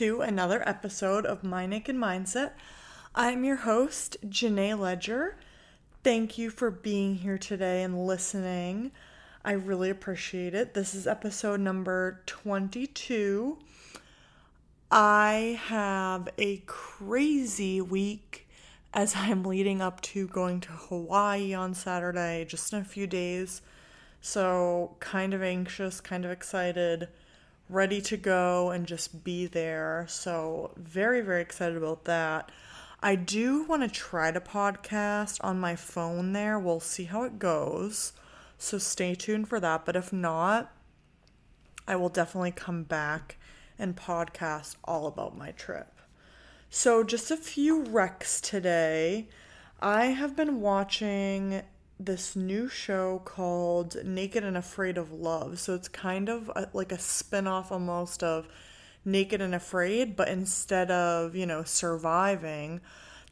to another episode of My Naked Mindset. I'm your host, Jenay Leger. Thank you for being here today and listening. I really appreciate it. This is episode number 22. I have a crazy week as I'm leading up to going to Hawaii on Saturday, just in a few days. So, kind of anxious, kind of excited, ready to go and just be there. So, very, very excited about that. I do want to try to podcast on my phone there. We'll see how it goes. So, stay tuned for that. But if not, I will definitely come back and podcast all about my trip. So, just a few recs today. I have been watching this new show called Naked and Afraid of Love. So, it's kind of a, like a spin off almost of Naked and Afraid, but instead of, you know, surviving,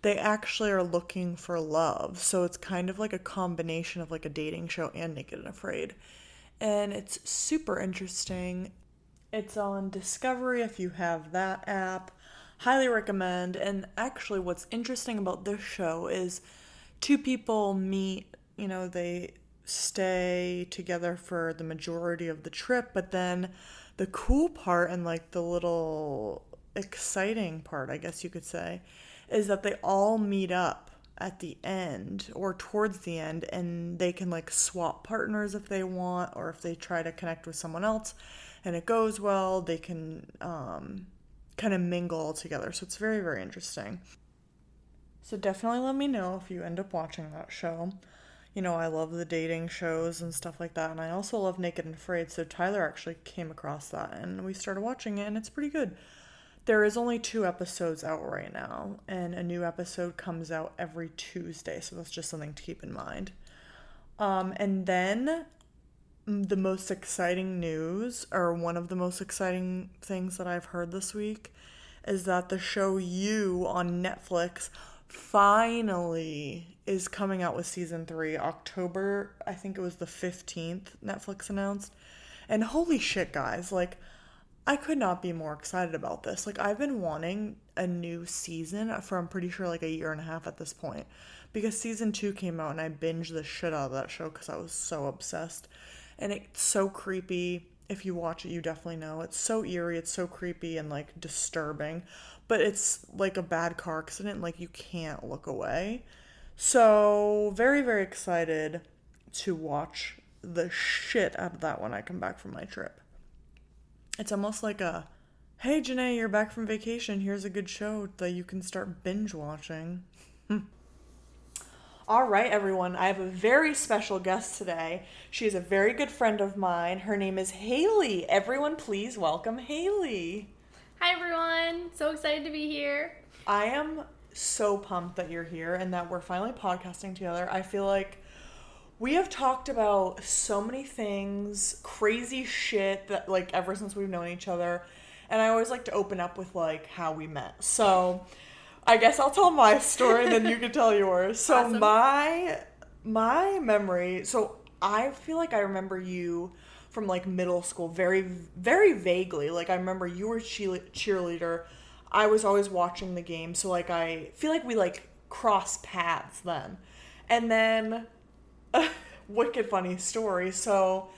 they actually are looking for love. So, it's kind of like a combination of like a dating show and Naked and Afraid. And it's super interesting. It's on Discovery if you have that app. Highly recommend. And actually, what's interesting about this show is two people meet, you know, they stay together for the majority of the trip, but then the cool part and like the little exciting part, I guess you could say, is that they all meet up at the end or towards the end and they can like swap partners if they want or if they try to connect with someone else and it goes well, they can um, kind of mingle all together. So it's very, very interesting. So definitely let me know if you end up watching that show. You know, I love the dating shows and stuff like that. And I also love Naked and Afraid. So Tyler actually came across that and we started watching it, and it's pretty good. There is only two episodes out right now, and a new episode comes out every Tuesday. So that's just something to keep in mind. Um, and then the most exciting news, or one of the most exciting things that I've heard this week, is that the show You on Netflix finally is coming out with season three. October, I think it was the 15th, Netflix announced. And holy shit, guys, like, I could not be more excited about this. Like, I've been wanting a new season for I'm pretty sure like a year and a half at this point because season two came out and I binged the shit out of that show because I was so obsessed and it's so creepy. If you watch it, you definitely know. It's so eerie, it's so creepy and like disturbing, but it's like a bad car accident, like you can't look away. So, very, very excited to watch the shit out of that when I come back from my trip. It's almost like a hey, Jenay, you're back from vacation. Here's a good show that you can start binge watching. Hmm. All right, everyone. I have a very special guest today. She is a very good friend of mine. Her name is Haley. Everyone, please welcome Haley. Hi, everyone. So excited to be here. I am so pumped that you're here and that we're finally podcasting together. I feel like we have talked about so many things, crazy shit that, like, ever since we've known each other. And I always like to open up with, like, how we met. So. I guess I'll tell my story and then you can tell yours. So Awesome. my my memory, so I feel like I remember you from like middle school very very vaguely. Like I remember you were cheerleader. I was always watching the game, so like I feel like we like cross paths then. And then wicked funny story. So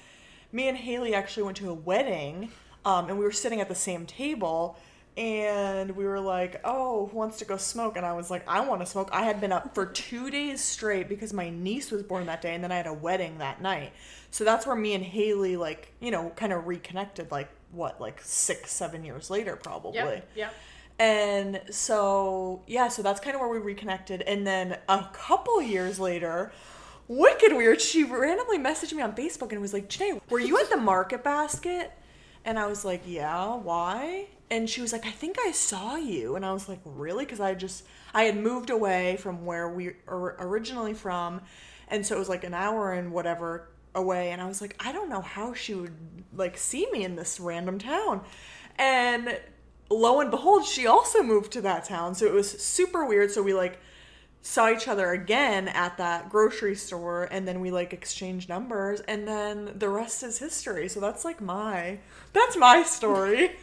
me and Haley actually went to a wedding, um, and we were sitting at the same table, and we were like, "Oh, who wants to go smoke?" And I was like, "I want to smoke." I had been up for two days straight because my niece was born that day, and then I had a wedding that night. So that's where me and Haley, like, you know, kind of reconnected. Like what, like six, seven years later, probably. Yeah. Yep. And so, yeah, so that's kind of where we reconnected. And then a couple years later, wicked weird, she randomly messaged me on Facebook and was like, Jenay, were you at the market basket? And I was like, yeah, why? And she was like, I think I saw you. And I was like, really? Because I just, I had moved away from where we are originally from. And so it was like an hour and whatever away. And I was like, I don't know how she would like see me in this random town. And lo and behold, she also moved to that town. So it was super weird. So we like saw each other again at that grocery store and then we like exchanged numbers and then the rest is history. So that's like my that's my story.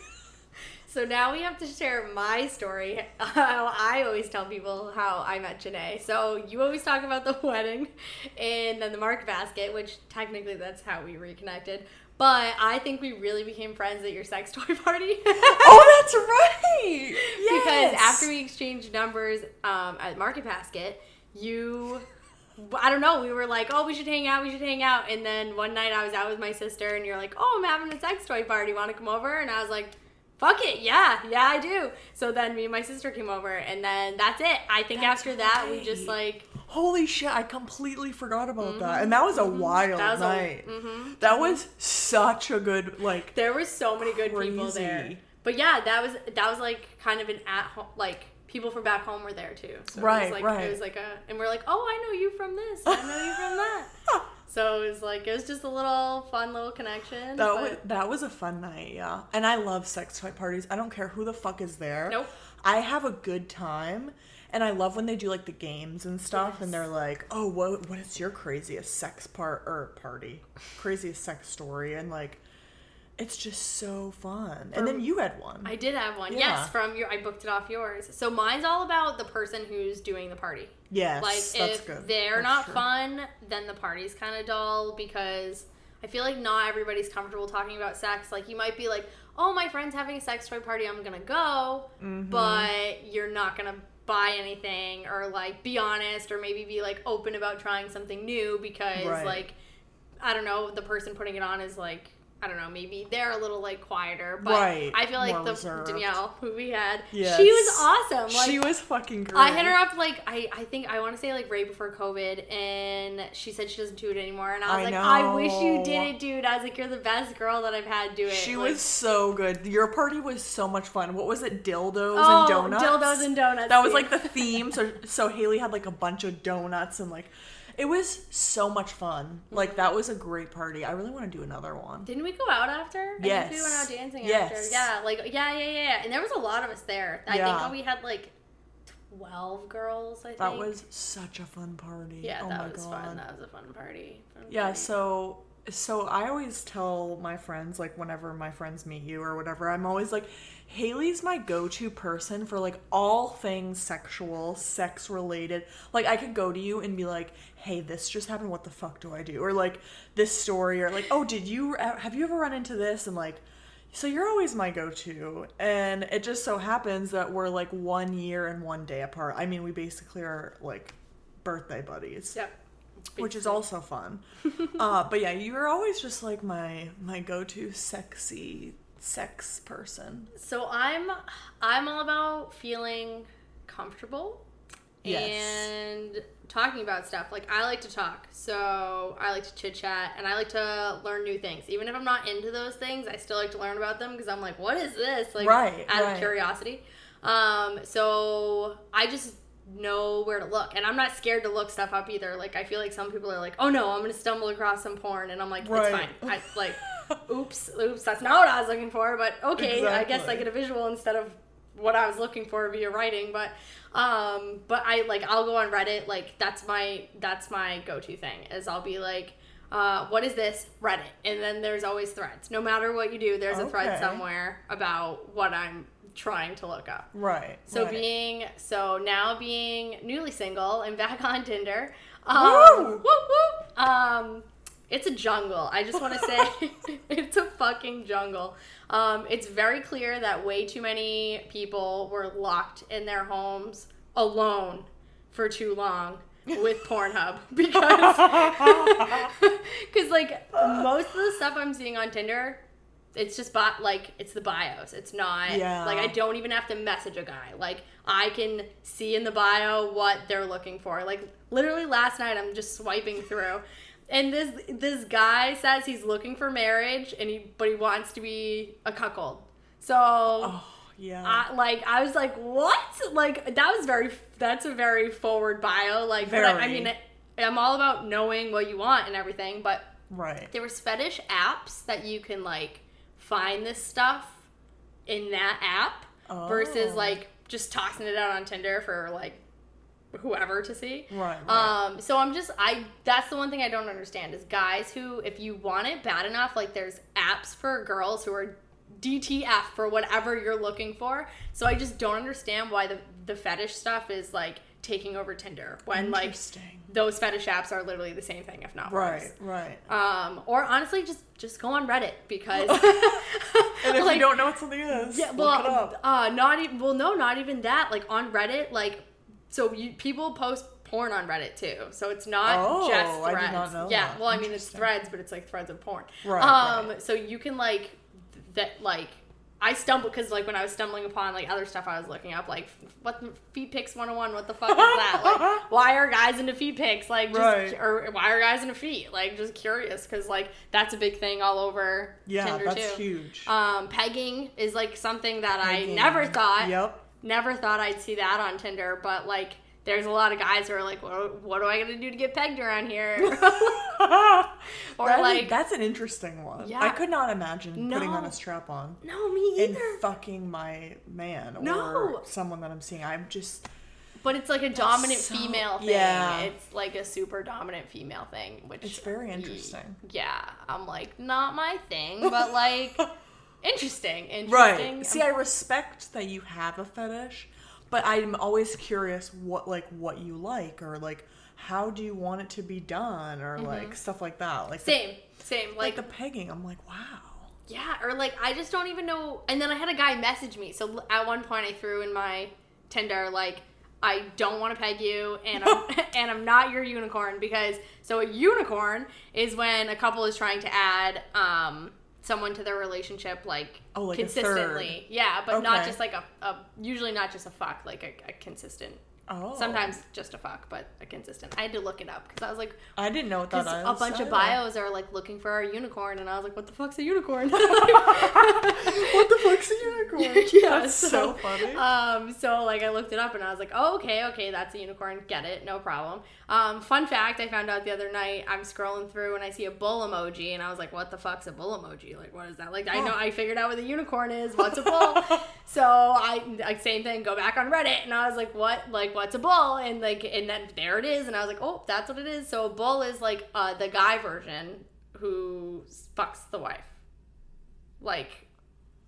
So now we have to share my story. How I always tell people how I met Jenay. So you always talk about the wedding and then the market basket, which technically that's how we reconnected. But I think we really became friends at your sex toy party. oh, that's right. Yes. Because after we exchanged numbers um, at Market Basket, you I don't know. We were like, oh, we should hang out. We should hang out. And then one night I was out with my sister, and you're like, oh, I'm having a sex toy party. Want to come over? And I was like, fuck it. Yeah, yeah, I do. So then me and my sister came over, and then that's it. I think That's after that, we just like, Holy shit, I completely forgot about that. And that was a wild Mm-hmm. that was a- night. mhm. That was such a good like there were so many good people there. But yeah, that was that was like kind of an at home like. People from back home were there too. So it Right, was like right. it was like a and we're like, Oh, I know you from this, I know you from that. So it was like it was just a little fun little connection. that but- was that was a fun night, yeah. And I love sex toy parties. I don't care who the fuck is there. Nope. I have a good time. And I love when they do like the games and stuff and they're like, "Oh, what what is your craziest sex part or er, party? Craziest sex story?" And like it's just so fun. And then you had one. I did have one. Yeah. Yes, from your I booked it off yours. So mine's all about the person who's doing the party. yes, Like that's if good. they're That's not true. fun, then the party's kind of dull because I feel like not everybody's comfortable talking about sex. Like you might be like, "Oh, my friend's having a sex toy party. I'm going to go." Mm-hmm. But you're not going to buy anything or like be honest or maybe be like open about trying something new because Right. like I don't know, the person putting it on is like I don't know, maybe they're a little like quieter, but Right, I feel like more the reserved. Danielle who we had, Yes. she was awesome. Like she was fucking great. I hit her up like I, I think I want to say like right before COVID, and she said she doesn't do it anymore. And I was I like, I wish you did it, dude. I was like, you're the best girl that I've had do it. She Like, was so good. Your party was so much fun. What was it? Dildos oh, and donuts. dildos and donuts. That was like the theme. So so Haley had like a bunch of donuts and like it was so much fun. Like that was a great party. I really want to do another one. Didn't we go out after? I think we went out dancing Yes. after. Yeah, like yeah, yeah, yeah, yeah. And there was a lot of us there. I Yeah. think we had like twelve girls. I think That was such a fun party. yeah, oh that my was god. fun. That was a fun party. Fun Yeah, party. so so I always tell my friends like whenever my friends meet you or whatever, I'm always like Haley's my go-to person for like all things sexual, sex related. Like I could go to you and be like, "Hey, this just happened. What the fuck do I do?" Or like this story or like, "Oh, did you have you ever run into this?" and like so you're always my go-to and it just so happens that we're like 1 year and 1 day apart. I mean, we basically are like birthday buddies Yep. which is also fun. uh, but yeah, you were always just like my my go to sexy sex person. So I'm I'm all about feeling comfortable Yes. and talking about stuff. Like I like to talk. So I like to chit chat and I like to learn new things. Even if I'm not into those things, I still like to learn about them because I'm like, what is this? Like Right, out right. of curiosity. Um so I just know where to look and I'm not scared to look stuff up either. Like I feel like some people are like, "Oh no, I'm going to stumble across some porn." And I'm like, Right. "It's fine." I like oops, oops, that's not what I was looking for, but okay, I guess I get a visual instead of what I was looking for via writing, but um but I like I'll go on Reddit, like that's my that's my go-to thing is I'll be like uh, what is this Reddit? And then there's always threads. No matter what you do, there's a thread somewhere about what I'm trying to look up. Right. So right. being so now being newly single and back on Tinder. Woo! Um, whoop, whoop, um, it's a jungle. I just want to say it's a fucking jungle. Um, it's very clear that way too many people were locked in their homes alone for too long with Pornhub because because like most of the stuff I'm seeing on Tinder it's just bot like it's the bios. It's not Yeah. like I don't even have to message a guy. Like I can see in the bio what they're looking for. Like literally last night I'm just swiping through and this this guy says he's looking for marriage and he but he wants to be a cuckold. So Oh yeah. I, like I was like, what? Like that was very. That's a very forward bio. Like, but I, I mean, I'm all about knowing what you want and everything. But right. there was fetish apps that you can like find this stuff in that app versus Oh. like just tossing it out on Tinder for like whoever to see. Right, right. Um, so I'm just I that's the one thing I don't understand is guys who if you want it bad enough, like there's apps for girls who are DTF for whatever you're looking for. So I just don't understand why the the fetish stuff is like taking over Tinder when like those fetish apps are literally the same thing, if not worse. Right, right. Um, or honestly, just just go on Reddit because And if like- you don't know what something is, yeah, well, up. uh, not even well, no, not even that. Like on Reddit, like so you people post porn on Reddit too, so it's not Oh, just threads. not yeah, that. well, I mean it's threads, but it's like threads of porn. Right, Um, right. so you can like that like. I stumbled because like when I was stumbling upon like other stuff I was looking up like what the feet pics 101 what the fuck is that like why are guys into feet pics like just Right. or why are guys into feet like just curious because like that's a big thing all over Yeah, Tinder that's too huge. um, pegging is like something that Pegging. I never thought, Yep. Never thought I'd see that on Tinder. But like, there's a lot of guys who are like, "What, what do I gotta do to get pegged around here?" or That is- like, that's an interesting one. Yeah. I could not imagine putting on a strap on no, me and either. fucking my man No. or someone that I'm seeing. I'm just but it's like a dominant so- female thing. yeah. It's like a super dominant female thing, which It's very interesting. Yeah, I'm like not my thing, but like interesting. Interesting. right. See, I respect that you have a fetish, but I'm always curious what like what you like or like how do you want it to be done or like stuff like that. Like the, Mm-hmm. same, same. like Like the pegging. I'm like, wow. Yeah, or like I just don't even know. And then I had a guy message me. So at one point I threw in my Tinder like I don't want to peg you and I'm and I'm not your unicorn because so a unicorn is when a couple is trying to add um someone to their relationship like, Oh, like consistently. Yeah, but not just like a, a usually not just a fuck, like a, a consistent. Oh. Sometimes just a fuck, but a consistent. I had to look it up because I was like, I didn't know what that because a bunch of bios are like looking for a unicorn, and I was like, what the fuck's a unicorn? what the fuck's a unicorn? yeah, That's so, funny. Um, so like I looked it up and I was like, oh okay, okay, that's a unicorn. Get it, no problem. Um, fun fact, I found out the other night. I'm scrolling through and I see a bull emoji, and I was like, what the fuck's a bull emoji? Like, what is that? Like, I know I figured out what a unicorn is. What's a bull? so I like same thing. Go back on Reddit, and I was like, what? Like, what's a bull? And like, and then there it is, and I was like, oh, that's what it is. So a bull is like uh, the guy version who fucks the wife like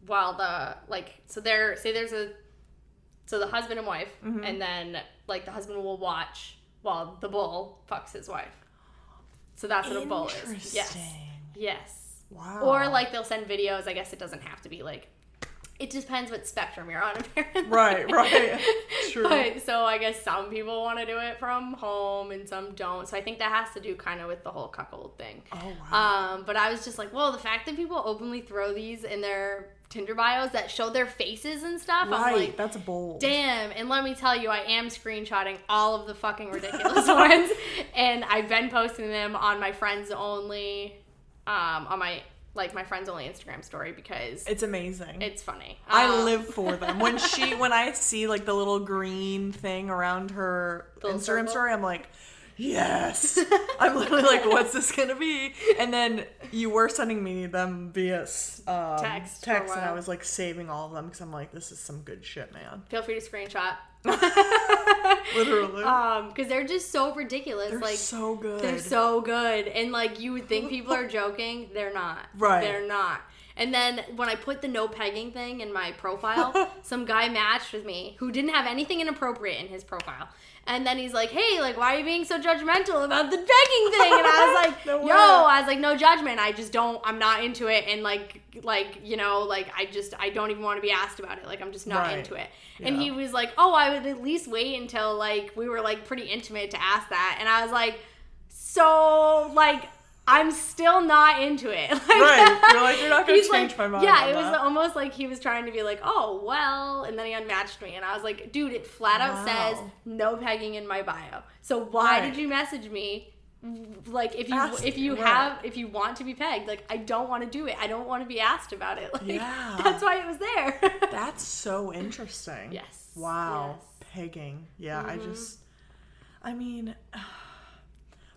while the like so there say there's a so the husband and wife Mm-hmm. and then like the husband will watch while the bull fucks his wife so that's what a bull is yes yes Wow. or like they'll send videos i guess it doesn't have to be like it depends what spectrum you're on apparently Right, right. True. but so i guess some people want to do it from home and some don't so i think that has to do kind of with the whole cuckold thing Oh wow. um, but I was just like, well, the fact that people openly throw these in their Tinder bios that show their faces and stuff, I'm right. like, that's bold. damn. And let me tell you, I am screenshotting all of the fucking ridiculous ones, and I've been posting them on my friends only, um, on my like my friends only Instagram story because It's amazing. it's funny. I Um, live for them. When she, when I see like the little green thing around her Instagram circle? story, I'm like, yes. I'm literally like, what's this gonna be? And then you were sending me them via um, Text text, and I was like saving all of them because I'm like, this is some good shit, man. Feel free to screenshot. Literally, Um, because they're just so ridiculous. they're like so good. They're so good. And like you would think people are joking, they're not. Right. They're not. And then when I put the no pegging thing in my profile, some guy matched with me who didn't have anything inappropriate in his profile. And then he's like, "Hey, like, why are you being so judgmental about the pegging thing?" And I was like, No "Yo, way. I was like, no judgment. I just don't. I'm not into it. And like, like, you know, like, I just, I don't even want to be asked about it. Like, I'm just not Right. into it." And he was like, "Oh, I would at least wait until like we were like pretty intimate to ask that." And I was like, "So like." I'm still not into it. Like, Right. You're like, "You're not gonna change like- my mind Yeah, it was that." almost like he was trying to be like, oh well, and then he unmatched me, and I was like, dude, it flat out says no pegging in my bio. So why Right. did you message me? Like if you if you me, have if you want to be pegged, like I don't want to do it. I don't want to be asked about it. Like Yeah. that's why it was there. That's so interesting. Yes. Wow. Yes. Pegging. Yeah, I Mhm. just I mean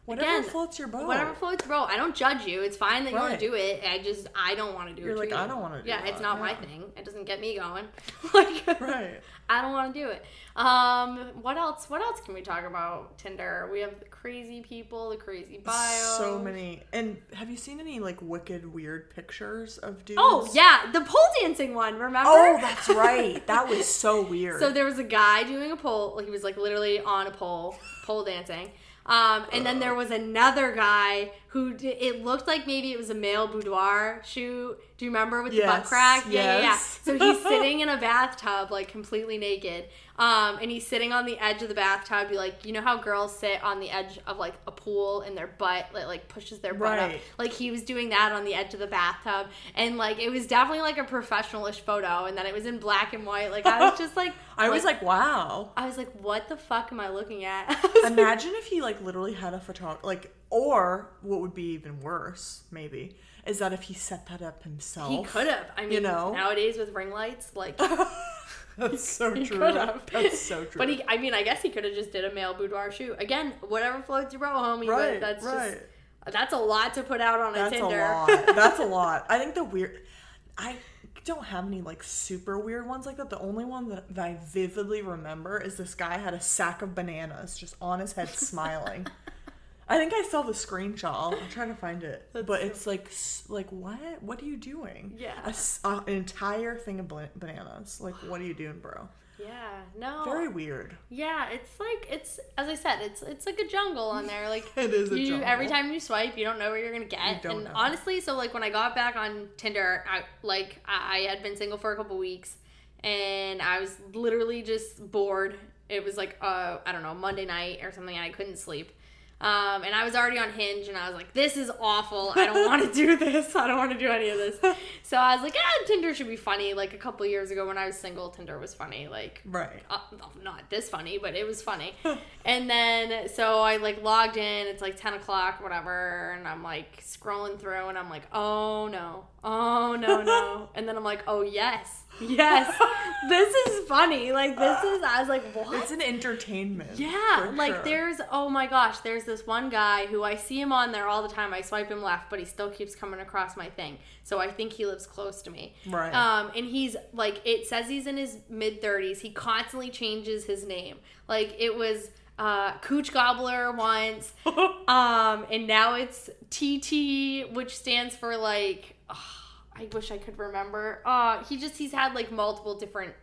Whatever Again, floats your boat. Whatever floats your boat. I don't judge you. It's fine that you want Right. to do it. I just I don't want to do You're it. like, too. I don't wanna do it. Yeah, it's that, not my yeah. thing. It doesn't get me going. like Right. I don't want to do it. Um, what else? What else can we talk about Tinder? We have the crazy people, the crazy bio. So many. And have you seen any like wicked weird pictures of dudes? Oh yeah, the pole dancing one. Remember? Oh, that's right. That was so weird. So there was a guy doing a pole. He was like literally on a pole, pole dancing. Um, and then there was another guy who d- it looked like maybe it was a male boudoir shoot. Do you remember with the butt crack? Yeah, yeah, yeah. So he's sitting in a bathtub, like completely naked. Um, and he's sitting on the edge of the bathtub. You like, you know how girls sit on the edge of like a pool and their butt like, like pushes their butt up. Like he was doing that on the edge of the bathtub, and like it was definitely like a professionalish photo. And then it was in black and white. Like I was just like, I was like, wow. I was like, what the fuck am I looking at? Like, Imagine if he like literally had a photographer, like, or what would be even worse, maybe, is that if he set that up himself. he could have. I mean, you know? nowadays with ring lights, like, That's so he true. That's so true. But he, I mean, I guess he could have just did a male boudoir shoot. Again, whatever floats your boat, homie. Right, but that's right. just that's a lot to put out on a That's a a lot. That's a lot. I think the weird. I don't have any like super weird ones like that. The only one that, that I vividly remember is this guy had a sack of bananas just on his head, smiling. I think I saw the screenshot. I'll, I'll try to find it. That's but so- it's like, like what? What are you doing? Yeah. A uh, an entire thing of bananas. Like, what are you doing, bro? yeah, no, Very weird. Yeah, it's like it's as I said, it's it's like a jungle on there. Like It is a you jungle. every time you swipe, you don't know where you're gonna get. don't and know. honestly, so like when I got back on Tinder, I like I, I had been single for a couple weeks, and I was literally just bored. It was like uh I don't know Monday night or something, and I couldn't sleep. Um, and I was already on Hinge, and I was like, "This is awful. I don't want to do this. I don't want to do any of this." So I was like, "Ah, Tinder should be funny." Like a couple years ago, when I was single, Tinder was funny. Like Right. uh, not this funny, but it was funny. and then so I like logged in. It's like ten o'clock, whatever, and I'm like scrolling through, and I'm like, oh no, oh no, no, and then I'm like, oh yes, yes, this is funny. Like this is. I was like, what? It's an entertainment. Yeah, like sure. there's oh my gosh, there's this one guy who I see him on there all the time. I swipe him left, but he still keeps coming across my thing. So I think he lives close to me. Right. Um, and he's like it says he's in his mid thirties. He constantly changes his name. Like it was uh Cooch Gobbler once. um, and now it's TT, which stands for like I wish I could remember. Uh he just he's had like multiple different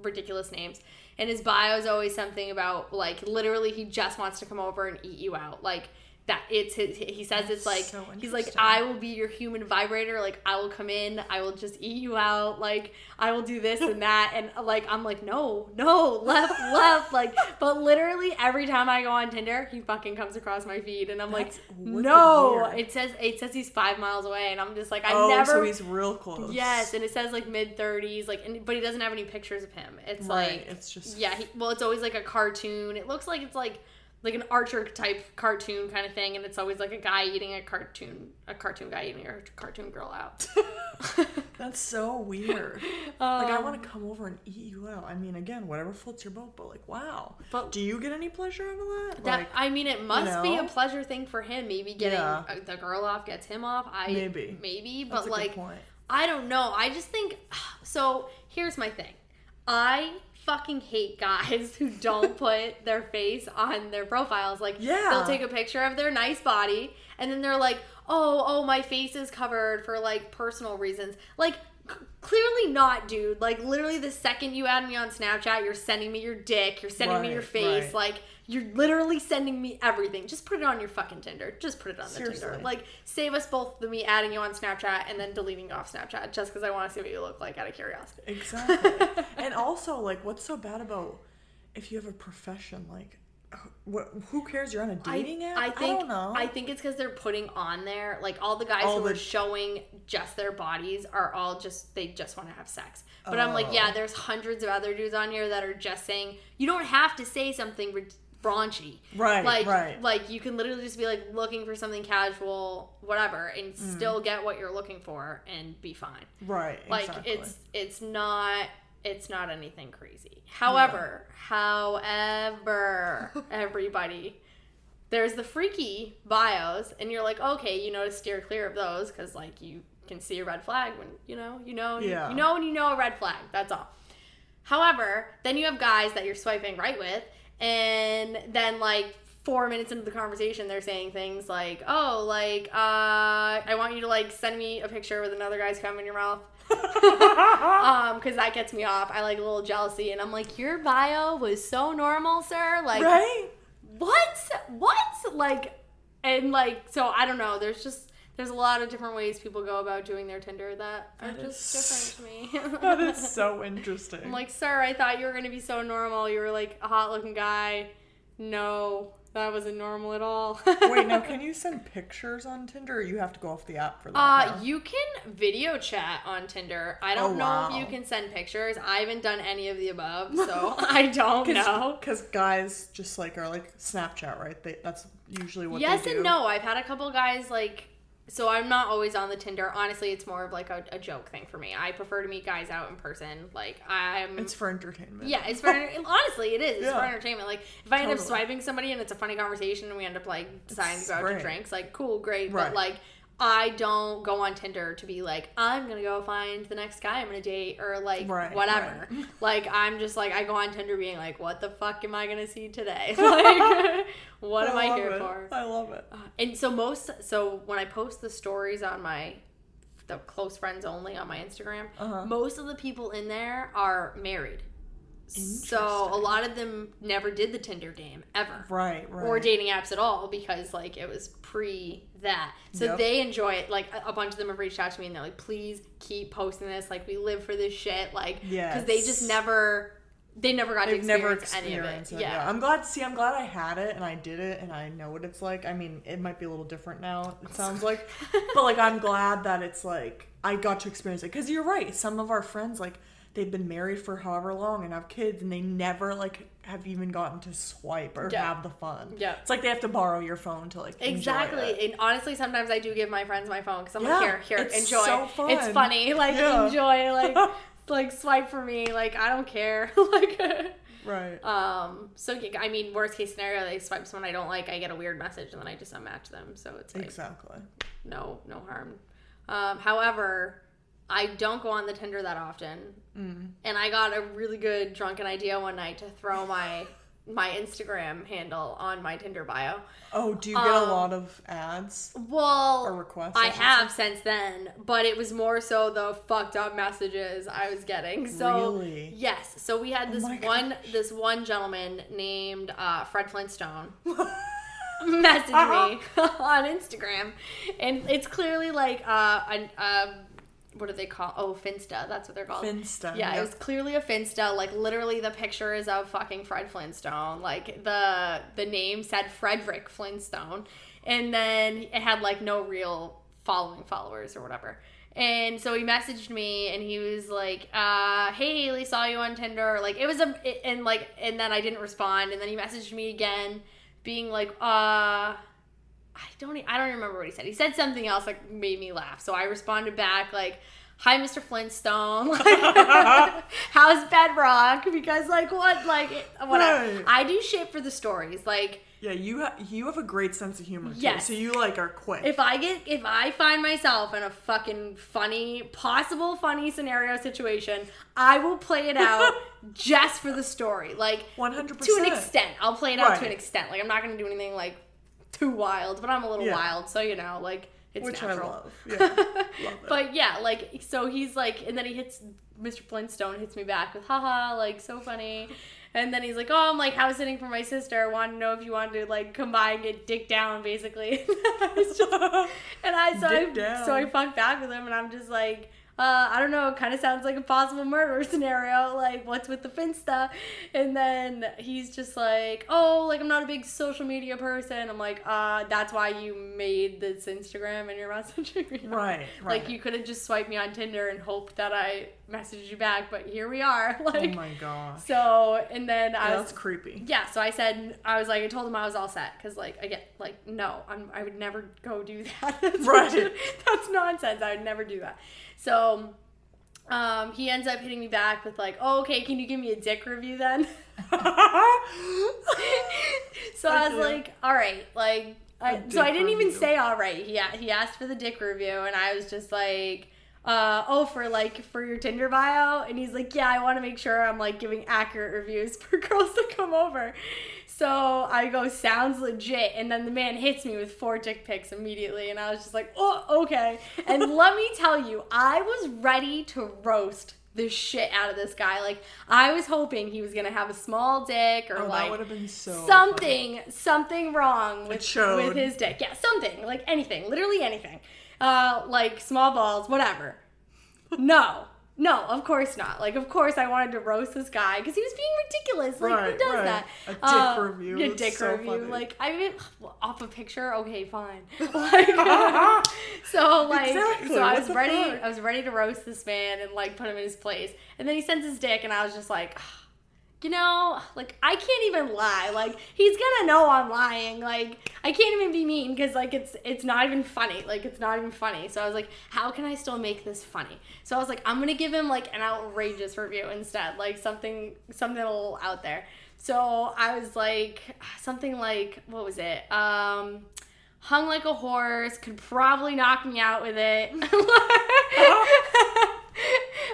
ridiculous names. And his bio is always something about like literally he just wants to come over and eat you out. Like that it's his he says it's like so he's like. I will be your human vibrator, like I will come in, I will just eat you out, like I will do this and that and uh, like I'm like no, no, left, left, like but literally every time I go on Tinder, he fucking comes across my feed and I'm That's like no, it says it says he's 5 miles away and I'm just like I oh, never so he's real close. Yes, and it says like mid thirties, like, and, but he doesn't have any pictures of him. It's Right, like, it's just- yeah. He, well, it's always like a cartoon. It looks like it's like like an Archer type cartoon kind of thing, and it's always like a guy eating a cartoon, a cartoon guy eating a cartoon girl out. That's so weird. like I Um, want to come over and eat you out. I mean, again, whatever floats your boat. But like, wow. But- do you get any pleasure out of that? That like, I mean, it must be a pleasure thing for him. Maybe getting Yeah. uh, the girl off gets him off. I Maybe. maybe, That's but like. I don't know. I just think so. Here's my thing. I fucking hate guys who don't put their face on their profiles. Like, Yeah. they'll take a picture of their nice body and then they're like, "Oh, oh, my face is covered for like personal reasons." Like. c- Clearly not, dude. Like literally, the second you add me on Snapchat, you're sending me your dick, you're sending me your face, right. like you're literally sending me everything. Just put it on your fucking Tinder. Just put it on the Tinder. Like save us both the me adding you on Snapchat and then deleting you off Snapchat just because I want to see what you look like out of curiosity. Exactly. and also, like, what's so bad about if you have a profession? Like, what? Who cares? You're on a dating app. I think don't know. I think it's because they're putting on there like all the guys All who are showing just their bodies are all just they just want to have sex. But I'm like, yeah, Oh. there's hundreds of other dudes on here that are just saying you don't have to say something raunchy. Right, Like right. like you can literally just be like looking for something casual, whatever, and Mm. still get what you're looking for and be fine. right. like exactly. it's it's not it's not anything crazy however however everybody there's the freaky bios, and you're like, okay, you know to steer clear of those because like you can see a red flag when you know you know Yeah. you know when you know a red flag. That's all. However, then you have guys that you're swiping right with, and then like four minutes into the conversation, they're saying things like, "Oh, like, uh, I want you to like send me a picture with another guy's cum in your mouth." um, because that gets me off. I like a little jealousy, and I'm like, your bio was so normal, sir. Like, right? what? What? Like, and like, so I don't know. There's just there's a lot of different ways people go about doing their Tinder that are That just is- different to me. That is so interesting. I'm like, sir, I thought you were gonna be so normal. You were like a hot looking guy. No, that wasn't normal at all. Wait, now can you send pictures on Tinder or you have to go off the app for that? Uh, now? you can video chat on Tinder. I don't Oh, know if you can send pictures. I haven't done any of the above, so I don't know. Because guys just like are like Snapchat, right? They, that's usually what they do. Yes and no. I've had a couple guys like. So I'm not always on the Tinder. Honestly, it's more of like a, a joke thing for me. I prefer to meet guys out in person. Like I'm. It's for entertainment. yeah, it's for honestly, it is. It's for entertainment. Like if I end up swiping somebody and it's a funny conversation and we end up like deciding to go out to drinks, like cool, great. Right. But like I don't go on Tinder to be like I'm gonna go find the next guy I'm gonna date or like Right, whatever. right. Like I'm just like I go on Tinder being like, what the fuck am I gonna see today? Like what am I here it. for? I love it. Uh, and so most so when I post the stories on my the close friends only on my Instagram, Uh-huh. most of the people in there are married. So a lot of them never did the Tinder game ever. Right, right. Or dating apps at all because like it was pre that. So Yep. they enjoy it. Like a- bunch of them have reached out to me and they're like, please keep posting this. Like we live for this shit. Like yeah, because they just never they never got They've to never experience any of it. experienced it. Yeah. Yeah. I'm glad. See, I'm glad I had it and I did it and I know what it's like. I mean, it might be a little different now. It sounds like, but like I'm glad that it's like I got to experience it because you're right. Some of our friends like they've been married for however long and have kids and they never like have even gotten to swipe or Yeah. have the fun. Yeah. It's like they have to borrow your phone to like Exactly. And honestly, sometimes I do give my friends my phone because I'm Yeah, like, here, here, it's enjoy. so fun. It's funny. Like, Yeah. enjoy. Like, like swipe for me. Like, I don't care. like, Right. um. So I mean, worst case scenario, they swipe someone I don't like. I get a weird message and then I just unmatch them. So it's like exactly. no, no harm. Um. However. I don't go on the Tinder that often, Mm. and I got a really good drunken idea one night to throw my my Instagram handle on my Tinder bio. Oh, do you get Um, a lot of ads Well, or requests? I should have since then, but it was more so the fucked up messages I was getting. So Really? yes, so we had this my one this one gentleman named uh, Fred Flintstone message me on Instagram, and it's clearly like uh, an uh, what do they call? Oh, Finsta. That's what they're called. Finsta. Yeah, it was clearly a Finsta. Like literally, the picture is of fucking Fred Flintstone. Like the the name said Frederick Flintstone, and then it had like no real following followers or whatever. And so he messaged me, and he was like, uh, "Hey Haley, saw you on Tinder." Like it was a, and like, and then I didn't respond, and then he messaged me again, being like, "Uh." I don't I don't remember what he said. He said something else that made me laugh. So I responded back like, "Hi, Mr. Flintstone. Like, how's Bedrock? Because like what like whatever. Right. I do shit for the stories. Like Yeah, you ha- you have a great sense of humor too. Yes. So you like are quick. if I get if I find myself in a fucking funny possible funny scenario situation, I will play it out just for the story. Like 100%. to an extent. I'll play it out to an extent. Like I'm not gonna do anything like too wild, but I'm a little Yeah. wild, so you know, like it's which natural. I love. Yeah, love. But yeah, like so he's like, and then he hits Mr. Flintstone hits me back with haha, like so funny. And then he's like, "Oh, I'm like house sitting for my sister. I wanted to know if you wanted to like come by and get dick down, basically." And I so Dick I down. so I fucked back with him, and I'm just like, uh, I don't know. It kind of sounds like a possible murder scenario. Like, what's with the Finsta? And then he's just like, oh, like I'm not a big social media person. I'm like, uh, that's why you made this Instagram and you're messaging me. Right, right. Like you could have just swiped me on Tinder and hoped that I messaged you back, but here we are. Like, oh my God. so and then I was that's creepy. yeah, so I said I was like I told him I was all set because like I get like no I'm I would never go do that. That's Right. That's nonsense. I would never do that. So um, he ends up hitting me back with like, oh, okay, can you give me a dick review then? so I was like, all right, like, I, so I didn't even review. say all right. He he asked for the dick review, and I was just like, uh, oh, for like for your Tinder bio, and he's like, yeah, I want to make sure I'm like giving accurate reviews for girls to come over. So I go, sounds legit, and then the man hits me with four dick pics immediately, and I was just like, oh, okay. And let me tell you, I was ready to roast the shit out of this guy. Like I was hoping he was gonna have a small dick or Oh, like would have been so funny. something something wrong with with his dick. Yeah, something like anything, literally anything. Uh, like small balls, whatever. No, no, of course not. Like, of course, I wanted to roast this guy because he was being ridiculous. Like, Right, who does right. that? A dick Uh, review, that's dick so review. funny. Like, I mean, off a picture. Okay, fine. Like, so like, Exactly, so I was ready. fuck? I was ready to roast this man and like put him in his place. And then he sends his dick, and I was just like. you know, like I can't even lie. Like he's gonna know I'm lying. Like I can't even be mean because like it's it's not even funny. Like it's not even funny. So I was like, how can I still make this funny? So I was like, I'm gonna give him like an outrageous review instead, like something something a little out there. So I was like something like what was it? Um hung like a horse, could probably knock me out with it.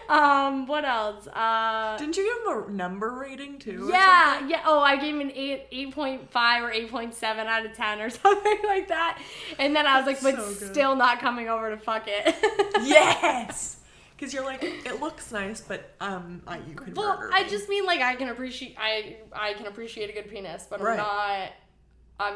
um, what else? Uh Didn't you give him a number rating too? yeah, yeah. Oh, I gave him an eight, eight point five or eight point seven out of ten or something like that. And then I was like, but so still not coming over to fuck it. Yes. Because you're like, it looks nice, but um, I, you could well, I me. just mean like I can appreciate I I can appreciate a good penis, but I'm not. I'm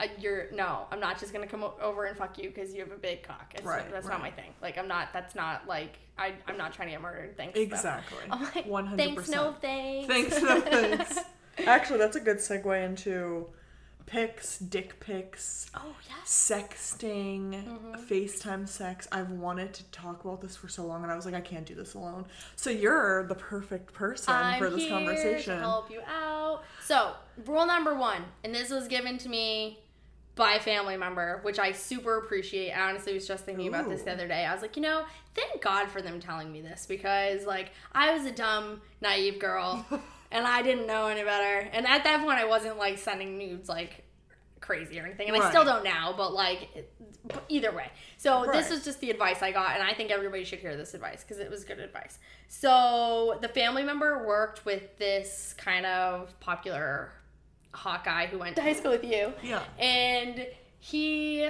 I, you're no. I'm not just gonna come o- over and fuck you because you have a big cock. It's, Right, that's right. not my thing. Like I'm not. That's not like I. I'm not trying to get murdered. Thanks. exactly. I'm like, One hundred thanks, no percent. thanks. Thanks, no thanks. Actually, that's a good segue into pics, dick pics, Oh yes. sexting, Mm-hmm. FaceTime sex. I've wanted to talk about this for so long, and I was like, I can't do this alone. So you're the perfect person I'm for this here conversation. to help you out. So, rule number one, and this was given to me by a family member, which I super appreciate. I honestly was just thinking about this the other day. I was like, you know, thank God for them telling me this because, like, I was a dumb, naive girl and I didn't know any better. And at that point, I wasn't like sending nudes like crazy or anything. And I still don't now, but like, either way. So, this is just the advice I got, and I think everybody should hear this advice because it was good advice. So the family member worked with this kind of popular hot guy who went to high school with you, Yeah. and he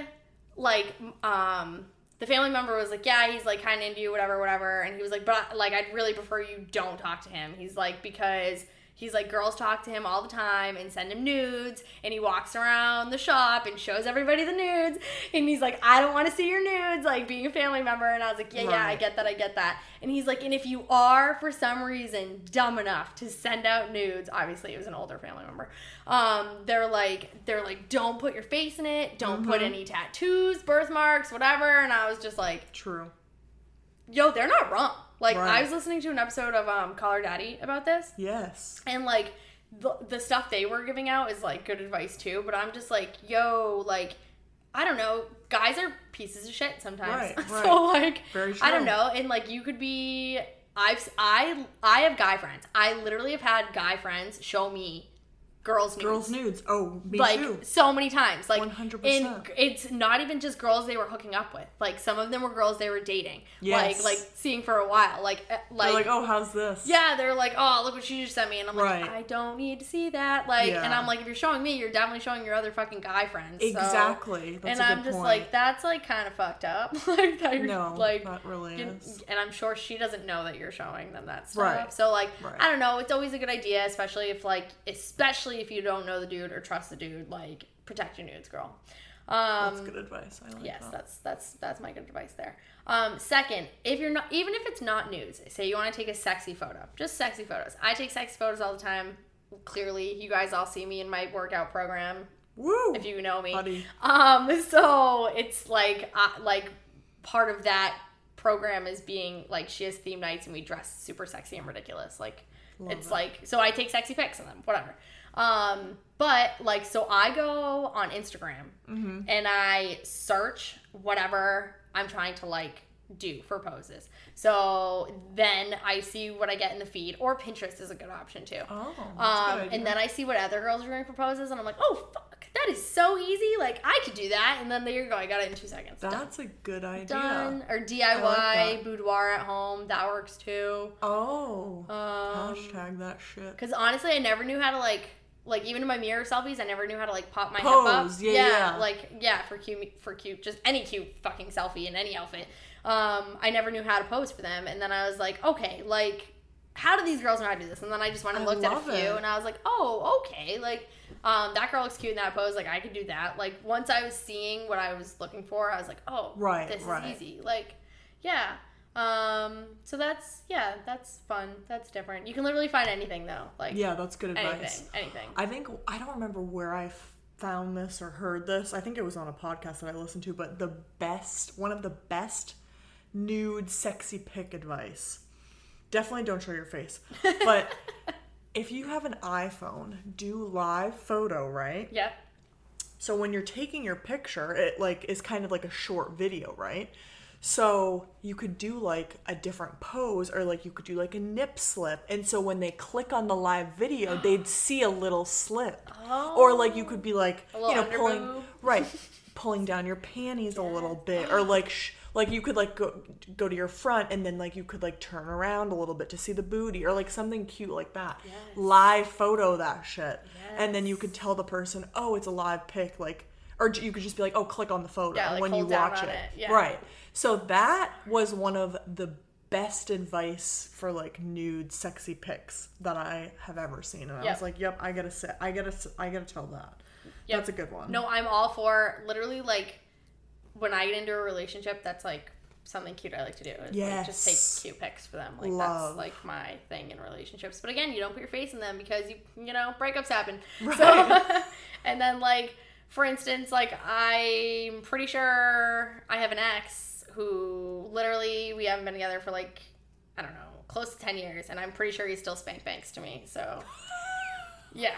like um the family member was like, yeah, he's like kind of into you, whatever, whatever, and he was like, but like I'd really prefer you don't talk to him. He's like because. He's like, girls talk to him all the time and send him nudes, and he walks around the shop and shows everybody the nudes. And he's like, I don't want to see your nudes, like being a family member. And I was like, yeah, yeah, I get that, I get that. And he's like, and if you are for some reason dumb enough to send out nudes, obviously it was an older family member. Um, they're like, they're like, don't put your face in it, don't put Mhm. any tattoos, birthmarks, whatever. And I was just like, True. Yo, they're not wrong. Like I was listening to an episode of um Call Her Daddy about this, Yes. and like the, the stuff they were giving out is like good advice too. But I'm just like, yo, like. I don't know. Guys are pieces of shit sometimes. Right, so like, I don't know, and like you could be. I've I I have guy friends. I literally have had guy friends show me girls nudes. Girls' nudes. Oh, me like too. so many times, like 100%. and it's not even just girls they were hooking up with. Like some of them were girls they were dating, Yes. like like seeing for a while. Like eh, They're like, like, oh, how's this? yeah, they're like, oh, look what she just sent me, and I'm like, I don't need to see that. Like, and I'm like, if you're showing me, you're definitely showing your other fucking guy friends. so- Exactly. That's and I'm just point. like, that's like kind of fucked up. like that you're no, like not really. you- and I'm sure she doesn't know that you're showing them that stuff. Right. So like, Right. I don't know. It's always a good idea, especially if like, especially if you don't know the dude or trust the dude. Like, protect your nudes, girl. Um, That's good advice. I like yes, that. that's that's that's my good advice there. Um, second, if you're not, even if it's not nudes, say you want to take a sexy photo, just sexy photos. I take sexy photos all the time. Clearly, you guys all see me in my workout program Woo! if you know me. Buddy. Um, so it's like uh, like part of that program is being like she has theme nights and we dress super sexy and ridiculous. Like Love it's it. like so I take sexy pics of them, whatever. Um, but like so I go on Instagram Mm-hmm. and I search whatever I'm trying to like do for poses. So then I see what I get in the feed, or Pinterest is a good option too. Oh, that's a good Um, and then I see what other girls are doing for poses, and I'm like, oh fuck, that is so easy. Like I could do that, and then there you go. I got it in two seconds. Done. That's a good idea. Done. Or DIY that. boudoir at home. That works too. Oh. Um, Hashtag that shit. Because honestly, I never knew how to like, like even in my mirror selfies, I never knew how to like pop my Pose, hip up. yeah, yeah. like yeah, for cute, for cute, just any cute fucking selfie in any outfit. Um, I never knew how to pose for them, and then I was like, okay, like, how do these girls know how to do this? And then I just went and looked at a few, it. and I was like, oh, okay, like. Um, that girl looks cute in that pose. Like I could do that. Like once I was seeing what I was looking for, I was like, oh, Right, this right. is easy. Like, yeah. Um, so that's yeah, that's fun. That's different. You can literally find anything though. Like Yeah, that's good advice. anything. I think I don't remember where I found this or heard this. I think it was on a podcast that I listened to, but the best, one of the best nude sexy pic advice. Definitely don't show your face. But if you have an iPhone, do live photo, right? Yeah. So when you're taking your picture, it like is kind of like a short video, right? So you could do like a different pose or like you could do like a nip slip. And so when they click on the live video, they'd see a little slip. Or like you could be like, you know, pulling right, pulling down your panties a little bit or like sh- like you could like go go to your front and then like you could like turn around a little bit to see the booty or like something cute like that. Yes. Live photo that shit. And then you could tell the person, "Oh, it's a live pic," like or you could just be like, "Oh, click on the photo Yeah, like, when you watch it." it. Yeah. Right. So that was one of the best advice for like nude sexy pics that I have ever seen. And I was like, "Yep, I got to sit. I got to I got to tell that." Yep. That's a good one. No, I'm all for literally like when I get into a relationship that's like something cute I like to do. Is, like, just take cute pics for them. Like Love. that's like my thing in relationships. But again, you don't put your face in them because you you know, breakups happen. Right. So and then like for instance, like I'm pretty sure I have an ex who literally we haven't been together for like I don't know, close to ten years, and I'm pretty sure he still spank banks to me. So yeah,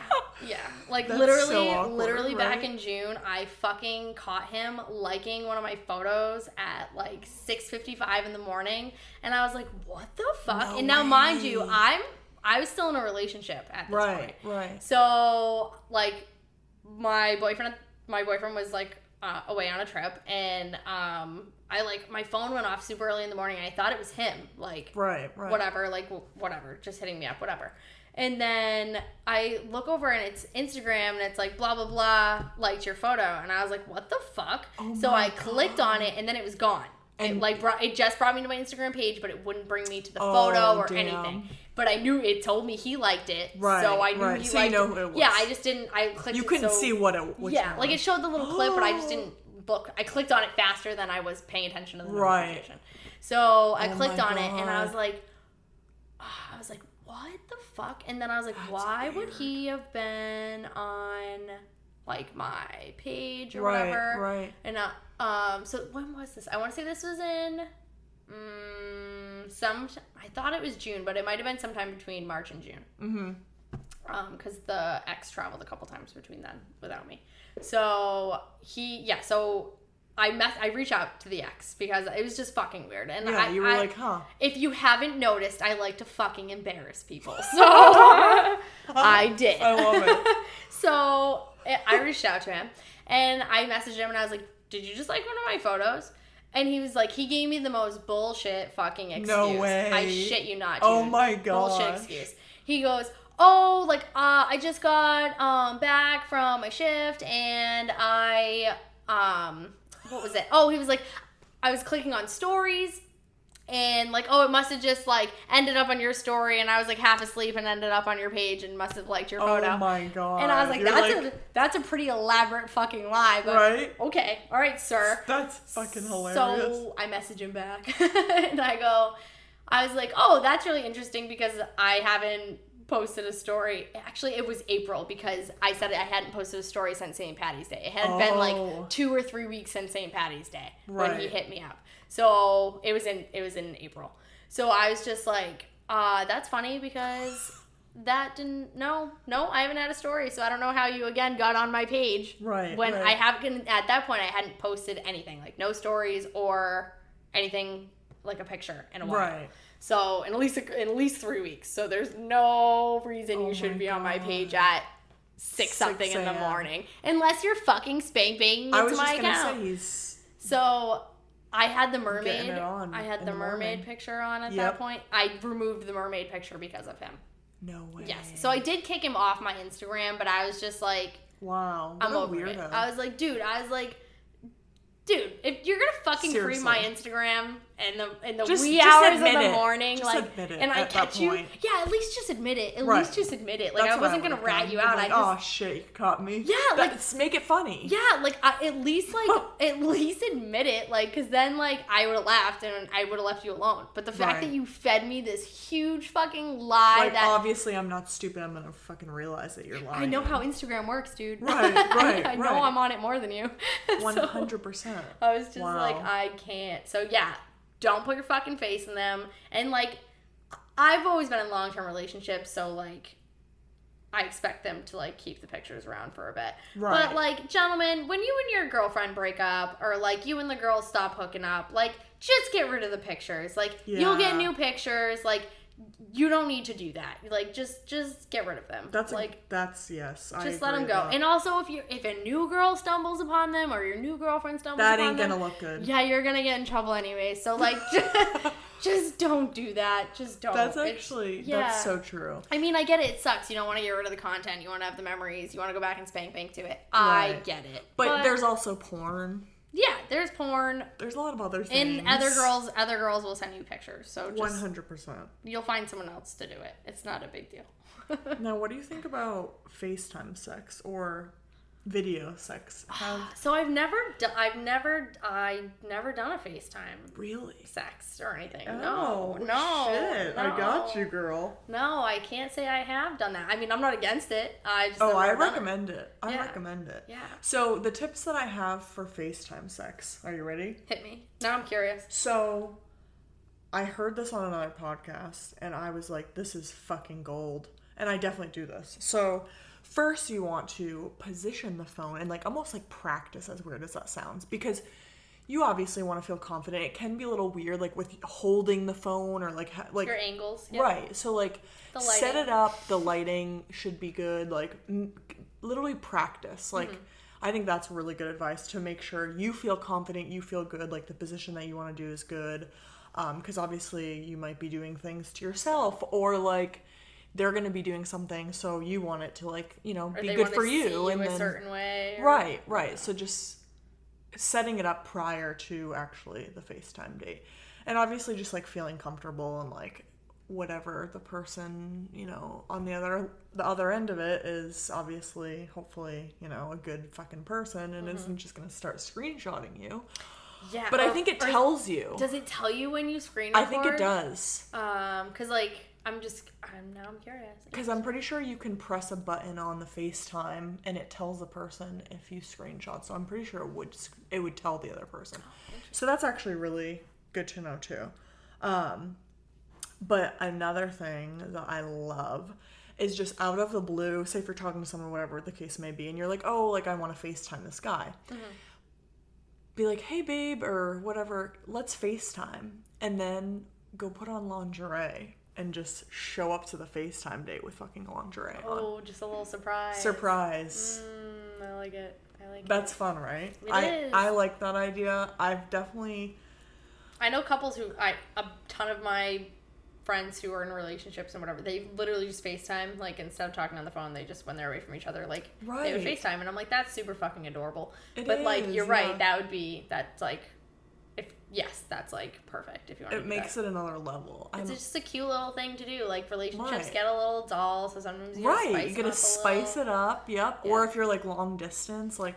yeah. Like That's literally, so awkward, literally back in June, I fucking caught him liking one of my photos at like 6:55 in the morning, and I was like, "What the fuck?" No and now, mind you. I'm I was still in a relationship at this Right, point. right. So like my boyfriend my boyfriend was like uh, away on a trip and um I like my phone went off super early in the morning and I thought it was him like Right, right. whatever like whatever just hitting me up whatever and then I look over and it's Instagram and it's like blah blah blah liked your photo and I was like what the fuck Oh so I clicked on it and then it was gone it And- like brought it just brought me to my Instagram page but it wouldn't bring me to the Oh, photo or damn. anything but I knew it told me he liked it Right, so I knew right. he So you liked know it. who it yeah. I just didn't I clicked You couldn't so- see what it which yeah like it showed the little clip but I just didn't look I clicked on it faster than I was paying attention to the Right. notification so I Oh clicked on it and I was like I was like what the fuck and then I was like That's why would he have been on like my page or Right, whatever right. and uh, um so when was this I want to say this was in mm, some I thought it was June but it might have been sometime between March and June. Mm-hmm. um because the ex traveled a couple times between then without me. So he yeah so i mess i reach out to the ex because it was just fucking weird. And Yeah, I, you were I- like, huh? if you haven't noticed i like to fucking embarrass people. So i did. I love it. so i reached out to him and i messaged him and i was like did you just like one of my photos and he was like, he gave me the most bullshit fucking excuse. No way. I shit you not. Oh dude. my Bullshit excuse. He goes, oh, like uh, I just got um back from my shift and I um what was it? Oh, he was like, I was clicking on stories. And like, oh, it must have just like ended up on your story, and I was like half asleep and ended up on your page and must have liked your photo. Oh my god. and I was like, You're that's a that's a pretty elaborate fucking lie, but Right? okay, all right, sir. That's fucking hilarious. So I message him back and I go, I was like, oh, that's really interesting because I haven't posted a story. Actually, it was April because I said I hadn't posted a story since St. Patty's Day. It had been Oh. like two or three weeks since St. Patty's Day when he hit me up. So it was in it was in April. So I was just like, uh, that's funny because that didn't no no I haven't had a story so I don't know how you again got on my page Right, when right. I haven't at that point I hadn't posted anything like no stories or anything like a picture in a while. Right. So in at least in at least three weeks. So there's no reason Oh you should be on my page at six 6 something in the morning, unless you're fucking spank banging I was my just account. say he's So I had the mermaid. on I had the the mermaid morning. picture on at Yep. that point. I removed the mermaid picture because of him. no way. Yes. So I did kick him off my Instagram, but I was just like, wow. I'm a over weirdo. it. I was like, dude, I was like, dude, if you're gonna fucking cream my Instagram in the in the Just- wee just hours of the it. morning, Just like, and I at catch you, yeah, at least just admit it. At Right. least just admit it. Like That's I wasn't gonna rat done. you out. Like, I just oh shit, you caught me. Yeah, like- make it funny. Yeah, like I, at least like at least admit it, like because then like I would have laughed and I would have left you alone. But the fact Right. that you fed me this huge fucking lie Like that obviously I'm not stupid. I'm gonna fucking realize that you're lying. I know how Instagram works, dude. Right, right, I, know right. I'm on it more than you. Hundred percent. I was just Wow. like, I can't. So yeah, don't put your fucking face in them. And like, I've always been in long term relationships, so like. I expect them to like keep the pictures around for a bit. Right. But like, gentlemen, when you and your girlfriend break up or like you and the girl stop hooking up, like just get rid of the pictures. Like you'll get new pictures. Like you don't need to do that. Like just just get rid of them. That's like like that's yes. I just let them go. And also, if you if a new girl stumbles upon them or your new girlfriend stumbles that, that ain't them, gonna look good. yeah, you're gonna get in trouble anyway. So like, just don't do that. Just don't. That's It's- actually yeah. that's so true. I mean, I get it. It sucks. You don't want to get rid of the content. You want to have the memories. You want to go back and spank bank to it. I get it. But, there's also porn. Yeah, there's porn, There's a lot of other things. and other girls, other girls will send you pictures. So hundred percent. you'll find someone else to do it. It's not a big deal. Now, what do you think about FaceTime sex or video sex? Ah, have so I've never, do- I've never, I never done a FaceTime really? sex or anything. Oh, no, no, shit! I got you, girl. No, I can't say I have done that. I mean, I'm not against it. I just Oh, I done it. recommend it. I Yeah. recommend it. Yeah, So the tips that I have for FaceTime sex. Are you ready? hit me. Now I'm curious. So I heard this on another podcast and I was like, this is fucking gold. And I definitely do this. So first you want to position the phone and like almost like practice as weird as that sounds because you obviously want to feel confident. It can be a little weird like with holding the phone or like ha- like Your angles. Yep. Right. So like set it up. The lighting should be good. Like m- literally practice. Like Mm-hmm. I think that's really good advice to make sure you feel confident, you feel good, like the position that you want to do is good. Because obviously you might be doing things to yourself or like they're going to be doing something, so you want it to like you know Or be good for you, and a then certain way. or- Right, right. So just setting it up prior to actually the FaceTime date. And obviously just like feeling comfortable and like whatever the person, you know, on the other the other end of it is obviously hopefully, you know, a good fucking person and isn't just going to start screenshotting you. Yeah. But I think it tells you. Does it tell you when you screen I think it does. Um, cause like I'm just, I'm now I'm curious. Because I'm pretty sure you can press a button on the FaceTime and it tells the person if you screenshot. So I'm pretty sure it would sc- it would tell the other person. so that's actually really good to know too. Um, but another thing that I love is just out of the blue. Say if you're talking to someone, whatever the case may be, and you're like, oh, like I want to FaceTime this guy. Be like, hey babe, or whatever. Let's FaceTime, and then go put on lingerie and just show up to the FaceTime date with fucking lingerie on. Oh, just a little surprise. Surprise. Mm, I like it. I like it. That's it. fun, right? It I is. I like that idea. I've definitely I know couples who I a ton of my friends who are in relationships and whatever they literally just FaceTime like instead of talking on the phone they just when they're away from each other like they would FaceTime and I'm like that's super fucking adorable. It but like you're right that would be that's like yes that's like perfect if you want to it makes it another level. I'm, It's just a cute little thing to do. Like relationships Right. get a little dull, so sometimes you right, spice you gotta spice little. it up. Yep. Or if you're like long distance, like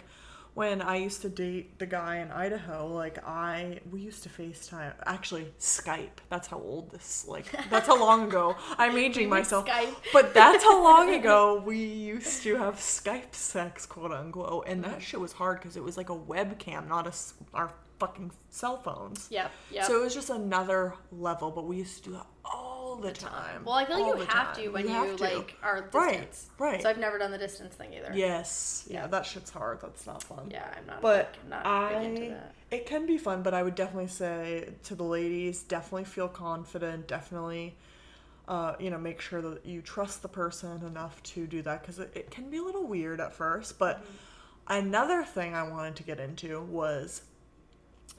when I used to date the guy in Idaho, like I we used to FaceTime. Actually, Skype. That's how old this like. That's how long ago. I'm aging myself. Skype. But that's how long ago we used to have Skype sex, quote unquote, and Mm-hmm. that shit was hard because it was like a webcam, not a our fucking cell phones. Yep, yep. So it was just another level, but we used to do that all all the time. Well, I feel like you have time. to when you, to. like are Right, distance. right. So I've never done the distance thing either. Yes. Yeah, that shit's hard. That's not fun. Yeah, I'm not. But like, not I, that. it can be fun, but I would definitely say to the ladies, definitely feel confident. Definitely, uh, you know, make sure that you trust the person enough to do that because it, it can be a little weird at first. But Mm-hmm. another thing I wanted to get into was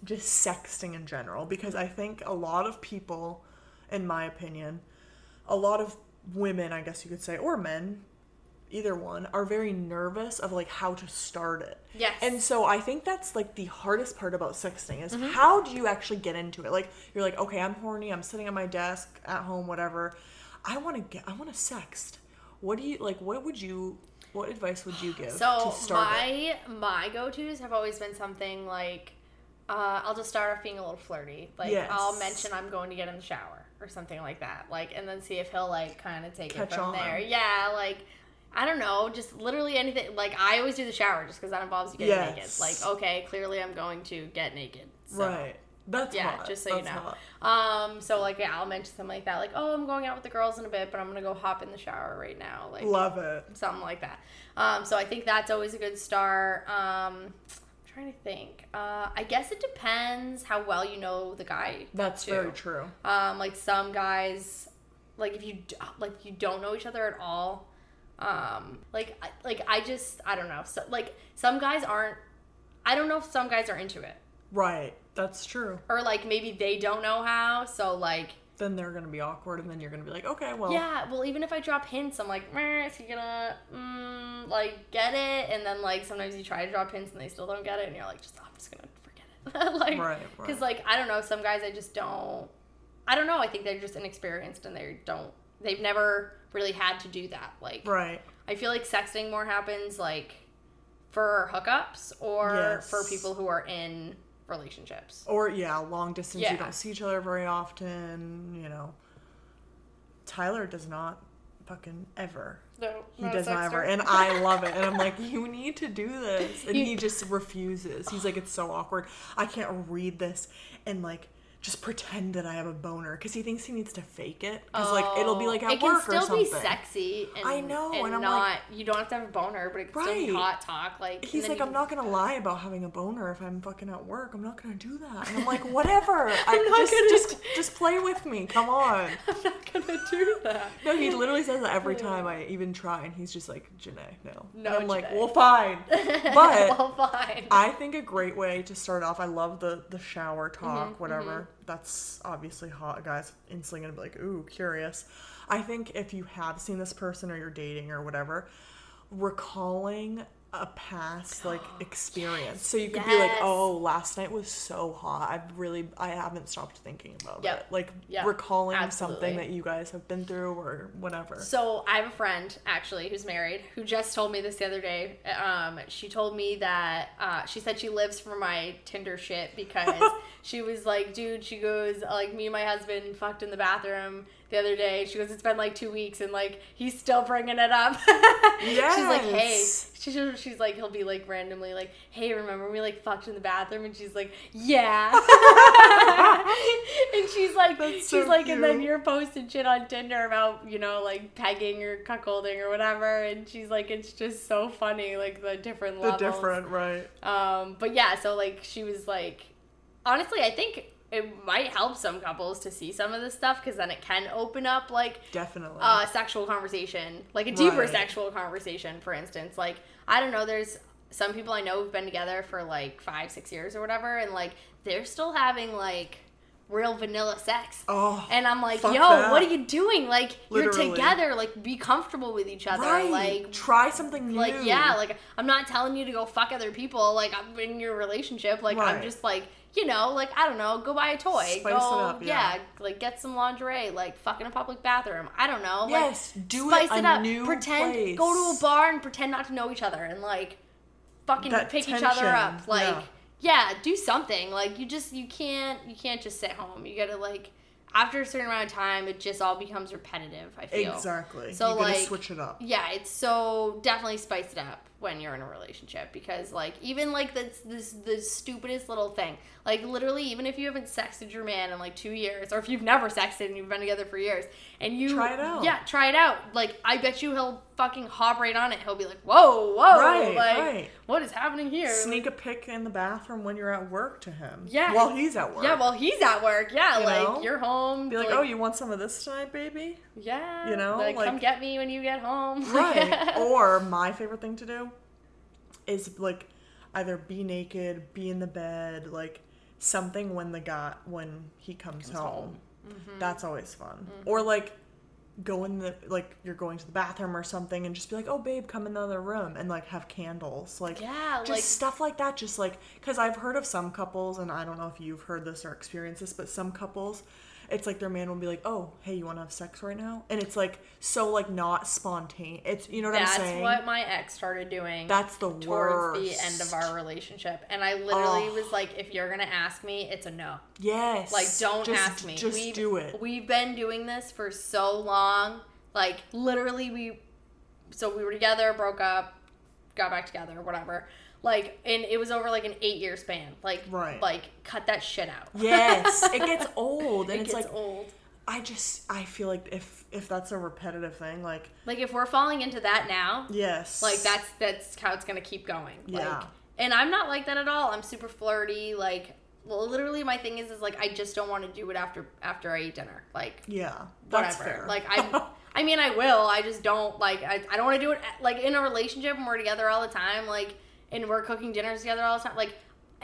just sexting in general because I think a lot of people, in my opinion, a lot of women, I guess you could say, or men, either one, are very nervous of like how to start it. Yes. And so I think that's like the hardest part about sexting is Mm-hmm. how do you actually get into it? Like you're like, okay, I'm horny, I'm sitting at my desk at home, whatever. I want to get, I want to sext. What do you like? What would you? What advice would you give So to start it? my my go tos have always been something like uh, I'll just start off being a little flirty. Like Yes. I'll mention I'm going to get in the shower or something like that. Like and then see if he'll like kind of take Catch it from on. there. Yeah, like I don't know, just literally anything. Like I always do the shower just because that involves you getting naked. Yes. Like okay, clearly I'm going to get naked. So. Right. That's Yeah, hot. just so you know. hot. Um, so like yeah, I'll mention something like that, like oh I'm going out with the girls in a bit, but I'm gonna go hop in the shower right now. Like Love it. something like that. Um, so I think that's always a good start. Um, trying to think. Uh, I guess it depends how well you know the guy. That's too. very true. Um, like some guys, like if you like you don't know each other at all. Um, like like I just I don't know. So like some guys aren't. I don't know if some guys are into it Right. That's true. or like maybe they don't know how. So like Then they're gonna be awkward, and then you're gonna be like, okay, well, Yeah, well, even if I drop hints, I'm like, "Meh, is he gonna mm, like get it? And then like sometimes you try to drop hints and they still don't get it, and you're like, just I'm just gonna forget it, like, Right, because right. like I don't know, some guys I just don't, I don't know. I think they're just inexperienced and they don't, they've never really had to do that. Like, right. I feel like sexting more happens like for hookups or for people who are in relationships. Or yeah, long distance. Yeah. You don't see each other very often. You know, Tyler does not fucking ever. No, He does not ever, and I love it. And I'm like, you need to do this, and You- he just refuses. He's like, it's so awkward. I can't read this and like just pretend that I have a boner because he thinks he needs to fake it. Because like it'll be like at Oh, it can work still or something. be sexy. And, I know, and, and I'm not. like- you don't have to have a boner, but it can still be hot talk. Like He's like, I'm can- not gonna lie about having a boner if I'm fucking at work. I'm not gonna do that. And I'm like, whatever. I'm not just gonna just do- just play with me. Come on. I'm not gonna do that. No, he literally says that every time I even try, and he's just like, Jenay, no. No, and I'm like, well, fine. But well, fine. I think a great way to start off. I love the the shower Mm-hmm, talk, whatever. That's obviously hot. Guys instantly gonna be like, ooh, curious. I think if you have seen this person or you're dating or whatever, recalling a past like experience. So you could be like, oh, last night was so hot. I've really I haven't stopped thinking about Yep. it. Like Yep. recalling Absolutely. something that you guys have been through or whatever. So I have a friend actually who's married who just told me this the other day. Um, she told me that uh, she said she lives for my Tinder shit because she was like, dude, she goes like me and my husband fucked in the bathroom the other day. She goes, it's been like two weeks and like he's still bringing it up. Yeah She's like, hey, she, she's like, he'll be like randomly like, hey, remember we like fucked in the bathroom? And she's like, yeah. and she's like, she's like, and then you're posting shit on Tinder about, you know, like pegging or cuckolding or whatever. And she's like, it's just so funny, like the different The levels. different, right. Um, but yeah, so like she was like, honestly, I think it might help some couples to see some of this stuff because then it can open up like Definitely. uh, sexual conversation, like a deeper Right. sexual conversation, for instance. Like, I don't know, there's some people I know who've been together for like five, six years or whatever, and like they're still having like real vanilla sex. oh. And I'm like, yo, that. what are you doing? Like, Literally. you're together. Like, be comfortable with each other. right. Like, try something new. like yeah like i'm not telling you to go fuck other people like i'm in your relationship like i'm just like you know like i don't know go buy a toy Spice go it up, yeah. like get some lingerie like fuck in a public bathroom i don't know Yes, like do spice it it, a up new pretend place. go to a bar and pretend not to know each other and like fucking That pick each other up like yeah. yeah do something like you just you can't you can't just sit home you gotta like after a certain amount of time it just all becomes repetitive i feel Exactly. So, you like, switch it up. yeah, it's so definitely spice it up. When you're in a relationship because like even like that's this the stupidest little thing like literally even if you haven't sexted your man in like two years or if you've never sexted and you've been together for years and you Try it out. yeah try it out like i bet you he'll fucking hop right on it he'll be like whoa whoa Right, like right. what is happening here Sneak a pic in the bathroom when you're at work to him. Yeah. While he's at work. yeah while he's at work yeah You like know? you're home Be like, oh, you want some of this tonight, baby? Yeah you know, like, come get me when you get home Right. or my favorite thing to do is like either be naked, be in the bed, like something when the guy when he comes, Comes home. home. Mm-hmm. That's always fun. Or like go in the like you're going to the bathroom or something and just be like, "Oh babe, come in the other room." And like have candles. Like Yeah, just like- stuff like that just like cuz I've heard of some couples and I don't know if you've heard this or experienced this, but some couples it's like their man will be like, "Oh, hey, you want to have sex right now?" And it's like so like not spontaneous. It's you know what That's I'm saying? That's what my ex started doing. That's the towards the end of our relationship, and I literally Oh. was like, "If you're gonna ask me, it's a no. Yes. Like, don't Just- ask me. Just we've, do it. We've been doing this for so long. Like, literally, we. So we were together, broke up, got back together, whatever. Like, and it was over like an eight year span. Like, Right. Like, cut that shit out. yes, it gets old, and it it's gets like old. I just I feel like if if that's a repetitive thing, like Like, if we're falling into that now, yes, like that's that's how it's gonna keep going Yeah. like and i'm not like that at all i'm super flirty like well, literally my thing is is like i just don't want to do it after after i eat dinner like yeah, that's whatever fair. like i i mean i will i just don't like i, I don't want to do it like in a relationship when we're together all the time like and we're cooking dinners together all the time. Like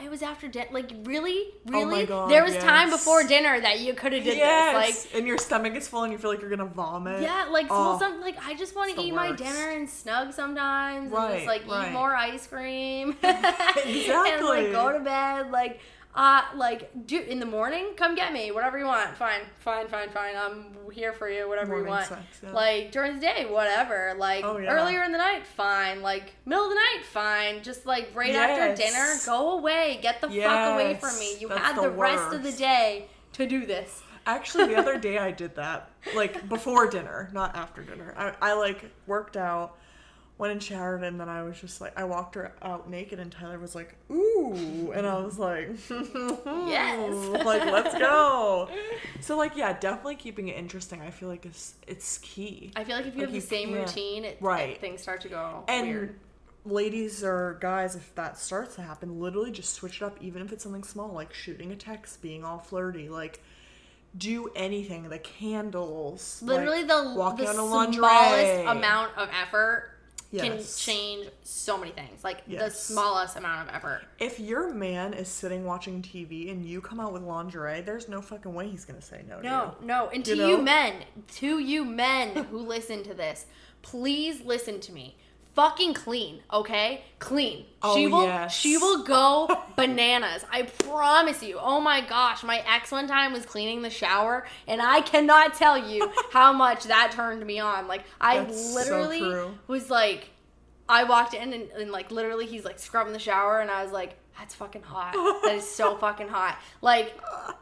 it was after dinner like really Oh my really? God, there was time before dinner that you could have did yes, this like and your stomach is full and you feel like you're gonna vomit. yeah, like Oh, well, some, like I just want to eat my dinner and snug sometimes, and just like right. eat more ice cream, exactly, and like go to bed, like uh, like do in the morning, come get me, whatever you want, fine, fine, fine, fine, I'm here for you, whatever you want. yeah. Like during the day, whatever, like Oh, yeah. earlier in the night, fine, like middle of the night, fine, just like right after dinner, go away, get the fuck away from me. You that's had the the rest of the day to do this. Actually, the other day I did that, like before dinner, not after dinner. I, I like worked out, went and showered, and then I was just like, I walked her out naked, and Tyler was like, "Ooh," and I was like, Yes. like let's go." So like, yeah, definitely keeping it interesting. I feel like it's it's key. I feel like if you Like, have you the same routine, it, Right. things start to go and weird. ladies or guys, if that starts to happen, literally just switch it up, even if it's something small, like shooting a text, being all flirty, like. Do anything. The candles. like, Literally, the, walking the on a smallest amount of effort can change so many things. Like the smallest amount of effort. If your man is sitting watching TV and you come out with lingerie, there's no fucking way he's gonna say no. No, To no. And to You you, men, to you men who listen to this, please listen to me. Fucking clean, okay? Clean. Oh, she Oh, will yes. she will go bananas. I promise you. Oh my gosh, my ex one time was cleaning the shower and I cannot tell you how much that turned me on. Like I That's literally true. was like I walked in and, and like literally he's like scrubbing the shower and I was like that's fucking hot. That is so fucking hot. Like,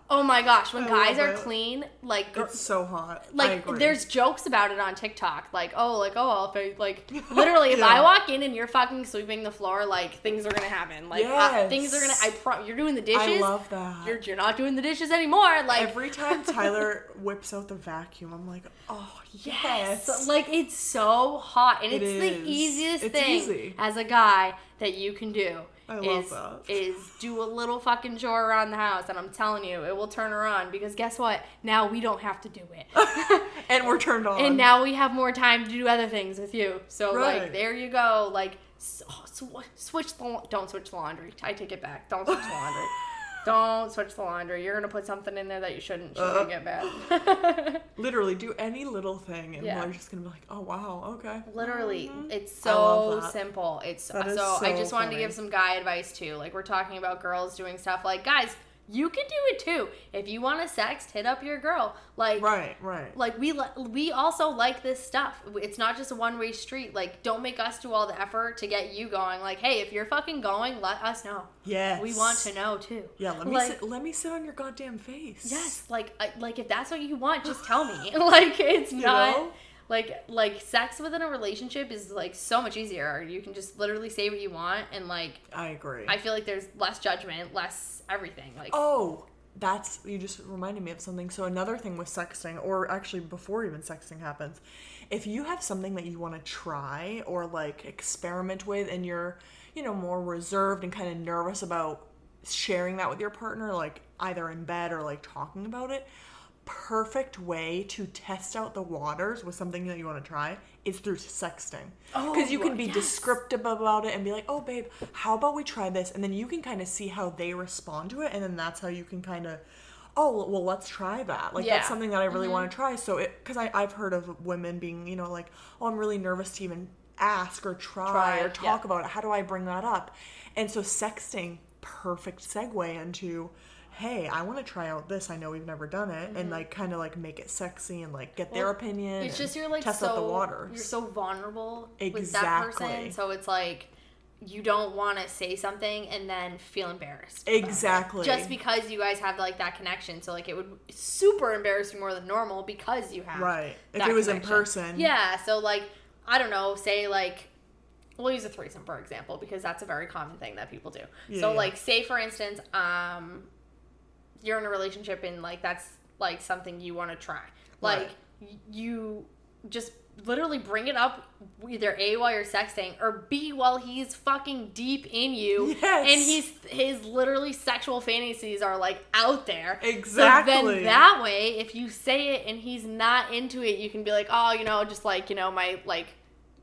oh my gosh, when I guys are it. clean, like gr- It's so hot. Like there's jokes about it on TikTok. Like, oh, like oh, if I, like literally, if I walk in and you're fucking sweeping the floor, like things are gonna happen. Like uh, things are gonna. I pro- you're doing the dishes. I love that. You're you're not doing the dishes anymore. Like Every time Tyler whips out the vacuum, I'm like, oh yes. yes, like it's so hot, and It it's the easiest It's thing easy. as a guy that you can do. I love is, that. is do a little fucking chore around the house, and I'm telling you, it will turn her on because guess what? Now we don't have to do it. and we're turned on. and now we have more time to do other things with you. So Right. like there you go. Like s- sw- switch the don't switch the laundry. I take it back. Don't switch the laundry. Don't switch the laundry. You're gonna put something in there that you shouldn't. She's Uh. gonna get bad. literally do any little thing, and Yeah. we're just gonna be like, oh wow, okay. Literally, it's Mm-hmm. I love so simple. It's is so, I so just wanted to give some guy advice too. Like we're talking about girls doing stuff. Like guys, you can do it too. If you want to sext, hit up your girl. Like Right, right. like we li- we also like this stuff. It's not just a one way street. Like don't make us do all the effort to get you going. Like hey, if you're fucking going, let us know. Yes. We want to know too. Yeah, let me Like, sit, let me sit on your goddamn face. Yes, like I, like if that's what you want, just tell me. like it's You not know? Like like sex within a relationship is like so much easier. You can just literally say what you want and like I agree. I feel like there's less judgment, less everything. Like Oh, that's you just reminded me of something. So another thing with sexting, or actually before even sexting happens, if you have something that you want to try or like experiment with, and you're you know more reserved and kind of nervous about sharing that with your partner, like either in bed or like talking about it. Perfect way to test out the waters with something that you want to try is through sexting. Because you Oh, can be yes. descriptive about it and be like, oh, babe, how about we try this? And then you can kind of see how they respond to it. And then that's how you can kind of, oh, well, let's try that. Like, Yeah. Mm-hmm. that's something that I really want to try. So, it, because I've heard of women being, you know, like, oh, I'm really nervous to even ask or try, Try, or yeah. talk about it. How do I bring that up? And so, sexting, perfect segue into, hey, I want to try out this. I know we've never done it. And, like, kind of like make it sexy and, like, get their opinion. It's just you're like test so out the water. you're so vulnerable with that person. So it's like you don't want to say something and then feel embarrassed. Exactly. Just because you guys have like that connection. So like it would super embarrass you more than normal because you have Right. If it was in person. Yeah. So like I don't know. Say like. We'll use a threesome for example because that's a very common thing that people do. Yeah, so yeah. like say for instance, um you're in a relationship and like that's like something you want to try. Like Right. you just literally bring it up either A while you're sexting or B while he's fucking deep in you. Yes. And he's his literally sexual fantasies are like out there. So Exactly. then that way, if you say it and he's not into it, you can be like, oh, you know, just like, you know, my like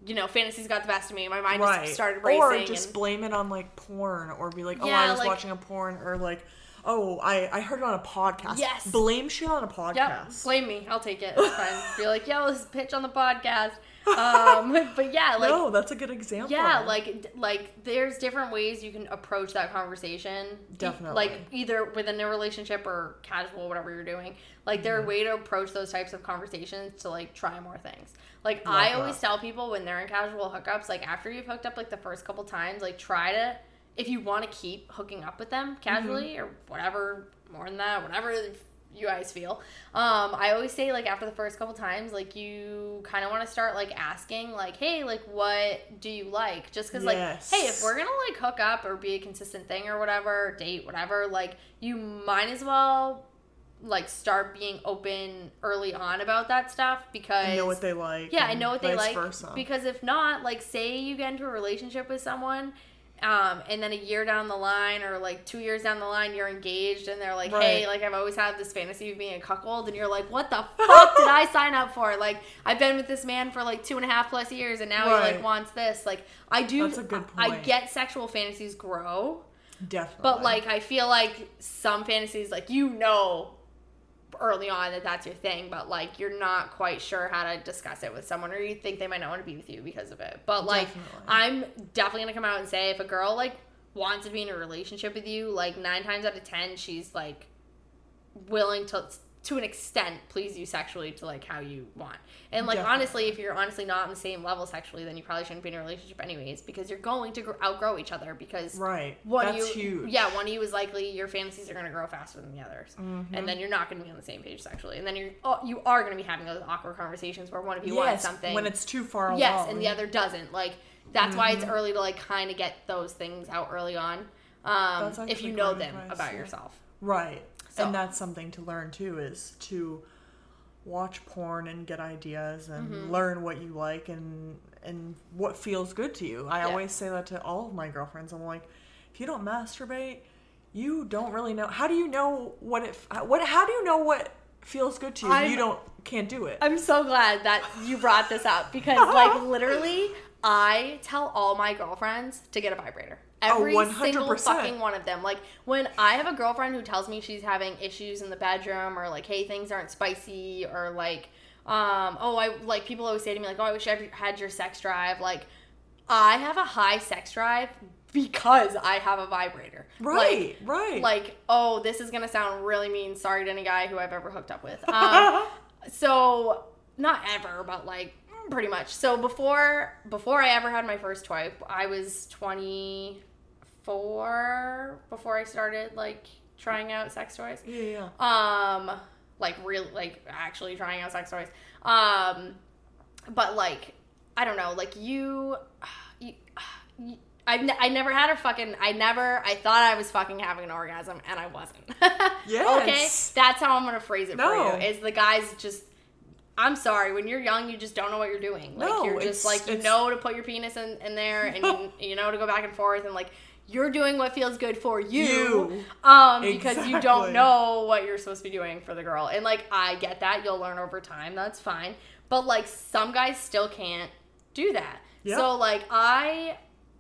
you know, fantasies got the best of me. My mind right. just started racing. Or just and, blame it on like porn, or be like, oh, Yeah, I was like- watching a porn, or like, oh, I I heard it on a podcast. Yes. Blame shit on a podcast. Yep, blame me. I'll take it. It's fine. Be like, yo, this is pitch on the podcast. Um, but yeah, like no, that's a good example. yeah, like like there's different ways you can approach that conversation. Definitely. Like either within a relationship or casual, whatever you're doing. Like there are Mm-hmm. way to approach those types of conversations to like try more things. Like Love I that. always tell people when they're in casual hookups, like after you've hooked up like the first couple times, like try to if you want to keep hooking up with them casually Mm-hmm. or whatever, more than that, whatever you guys feel. Um, I always say like after the first couple times, like you kind of want to start like asking like, hey, like what do you like? Just because Yes. like, hey, if we're gonna like hook up or be a consistent thing or whatever, date, whatever, like you might as well like start being open early on about that stuff because I know what they like. yeah, I know what they like. Versa. Because if not, like, say you get into a relationship with someone, um, and then a year down the line, or like two years down the line, you're engaged, and they're like, "Hey, like I've always had this fantasy of being a cuckold," and you're like, "What the fuck did I sign up for?" Like, I've been with this man for like two and a half plus years, and now he like wants this. Like, I do. That's a good I point. get sexual fantasies grow, Definitely. but like I feel like some fantasies, like you know early on that that's your thing, but like you're not quite sure how to discuss it with someone, or you think they might not want to be with you because of it. But like Definitely. I'm definitely gonna come out and say if a girl like wants to be in a relationship with you, like nine times out of ten, she's like willing to to an extent please you sexually to like how you want. And like Definitely. honestly, if you're honestly not on the same level sexually, then you probably shouldn't be in a relationship anyways because you're going to outgrow each other because right. one That's you, huge. Yeah, one of you is likely your fantasies are going to grow faster than the others, Mm-hmm. and then you're not going to be on the same page sexually, and then you're oh, you are going to be having those awkward conversations where one of you wants something, when it's too far along. yes, and the other doesn't. Like that's why Mm-hmm. it's early to like kind of get those things out early on, um, if you know them advice, about yeah. yourself. Right. So- And that's something to learn too is to watch porn and get ideas and Mm-hmm. learn what you like and and what feels good to you. I Yeah. always say that to all of my girlfriends. I'm like, if you don't masturbate, you don't really know. How do you know what it what how do you know what feels good to you? I'm- you don't can't do it. I'm so glad that you brought this up because, like, literally, I tell all my girlfriends to get a vibrator. Every single 100%. fucking one of them. Like, when I have a girlfriend who tells me she's having issues in the bedroom, or like, hey, things aren't spicy, or like, um, oh, I like people always say to me like, oh, I wish I had your sex drive. Like, I have a high sex drive because I have a vibrator. Like, right, right. like oh this is gonna sound really mean sorry to any guy who i've ever hooked up with um, so not ever but like pretty much so before before i ever had my first toy i was 24 before i started like trying out sex toys yeah, yeah. um like real like actually trying out sex toys um but like I don't know, like you, you, you I, ne- I never had a fucking I never I thought I was fucking having an orgasm and I wasn't. Yes. Okay? That's how I'm gonna phrase it No. for you. Is the guys just I'm sorry, when you're young you just don't know what you're doing. Like No, you're just it's- like you know to put your penis in, in there and you, you know to go back and forth and like you're doing what feels good for you, You. um because you don't know what you're supposed to be doing for the girl. And like I get that, you'll learn over time, that's fine. But like some guys still can't do that. Yep. So like I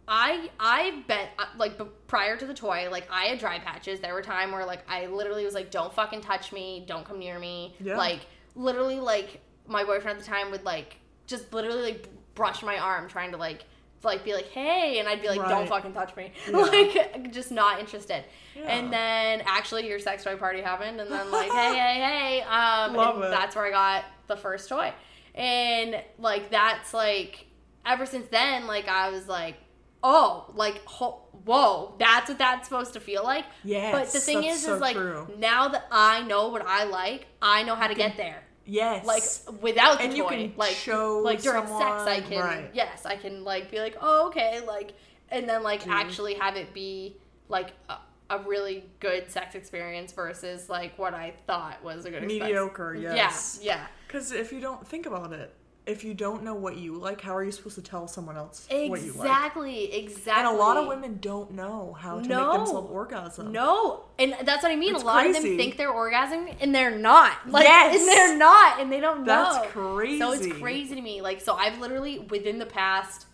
I I bet uh, like b- prior to the toy, like I had dry patches. There were time where like I literally was like, "Don't fucking touch me, don't come near me." Yeah. Like literally, like my boyfriend at the time would like just literally like brush my arm, trying to like like be like, "Hey," and I'd be like, "Don't fucking touch me," Yeah. like just not interested. Yeah. And then actually, your sex toy party happened, and then like, "Hey, hey, hey," um, Love it. that's where I got the first toy, and like that's like ever since then, like I was like, oh, like ho- whoa, that's what that's supposed to feel like. Yeah. but the thing is, so is like true. now that I know what I like, I know how to get there. Yes. Like without the And you toy, can like show like during sex, I can right. yes, I can like be like, oh okay, like, and then like Dude. actually have it be like a, a really good sex experience versus like what I thought was a good experience. Mediocre, yes. Yeah, yeah. Because if you don't think about it, if you don't know what you like, how are you supposed to tell someone else what you like? Exactly, exactly. And a lot of women don't know how to No. make themselves orgasm. No, and that's what I mean. It's a lot of them think they're orgasming, and they're not. Like, Yes. and they're not, and they don't know. That's crazy. So it's crazy to me. Like, so I've literally within the past,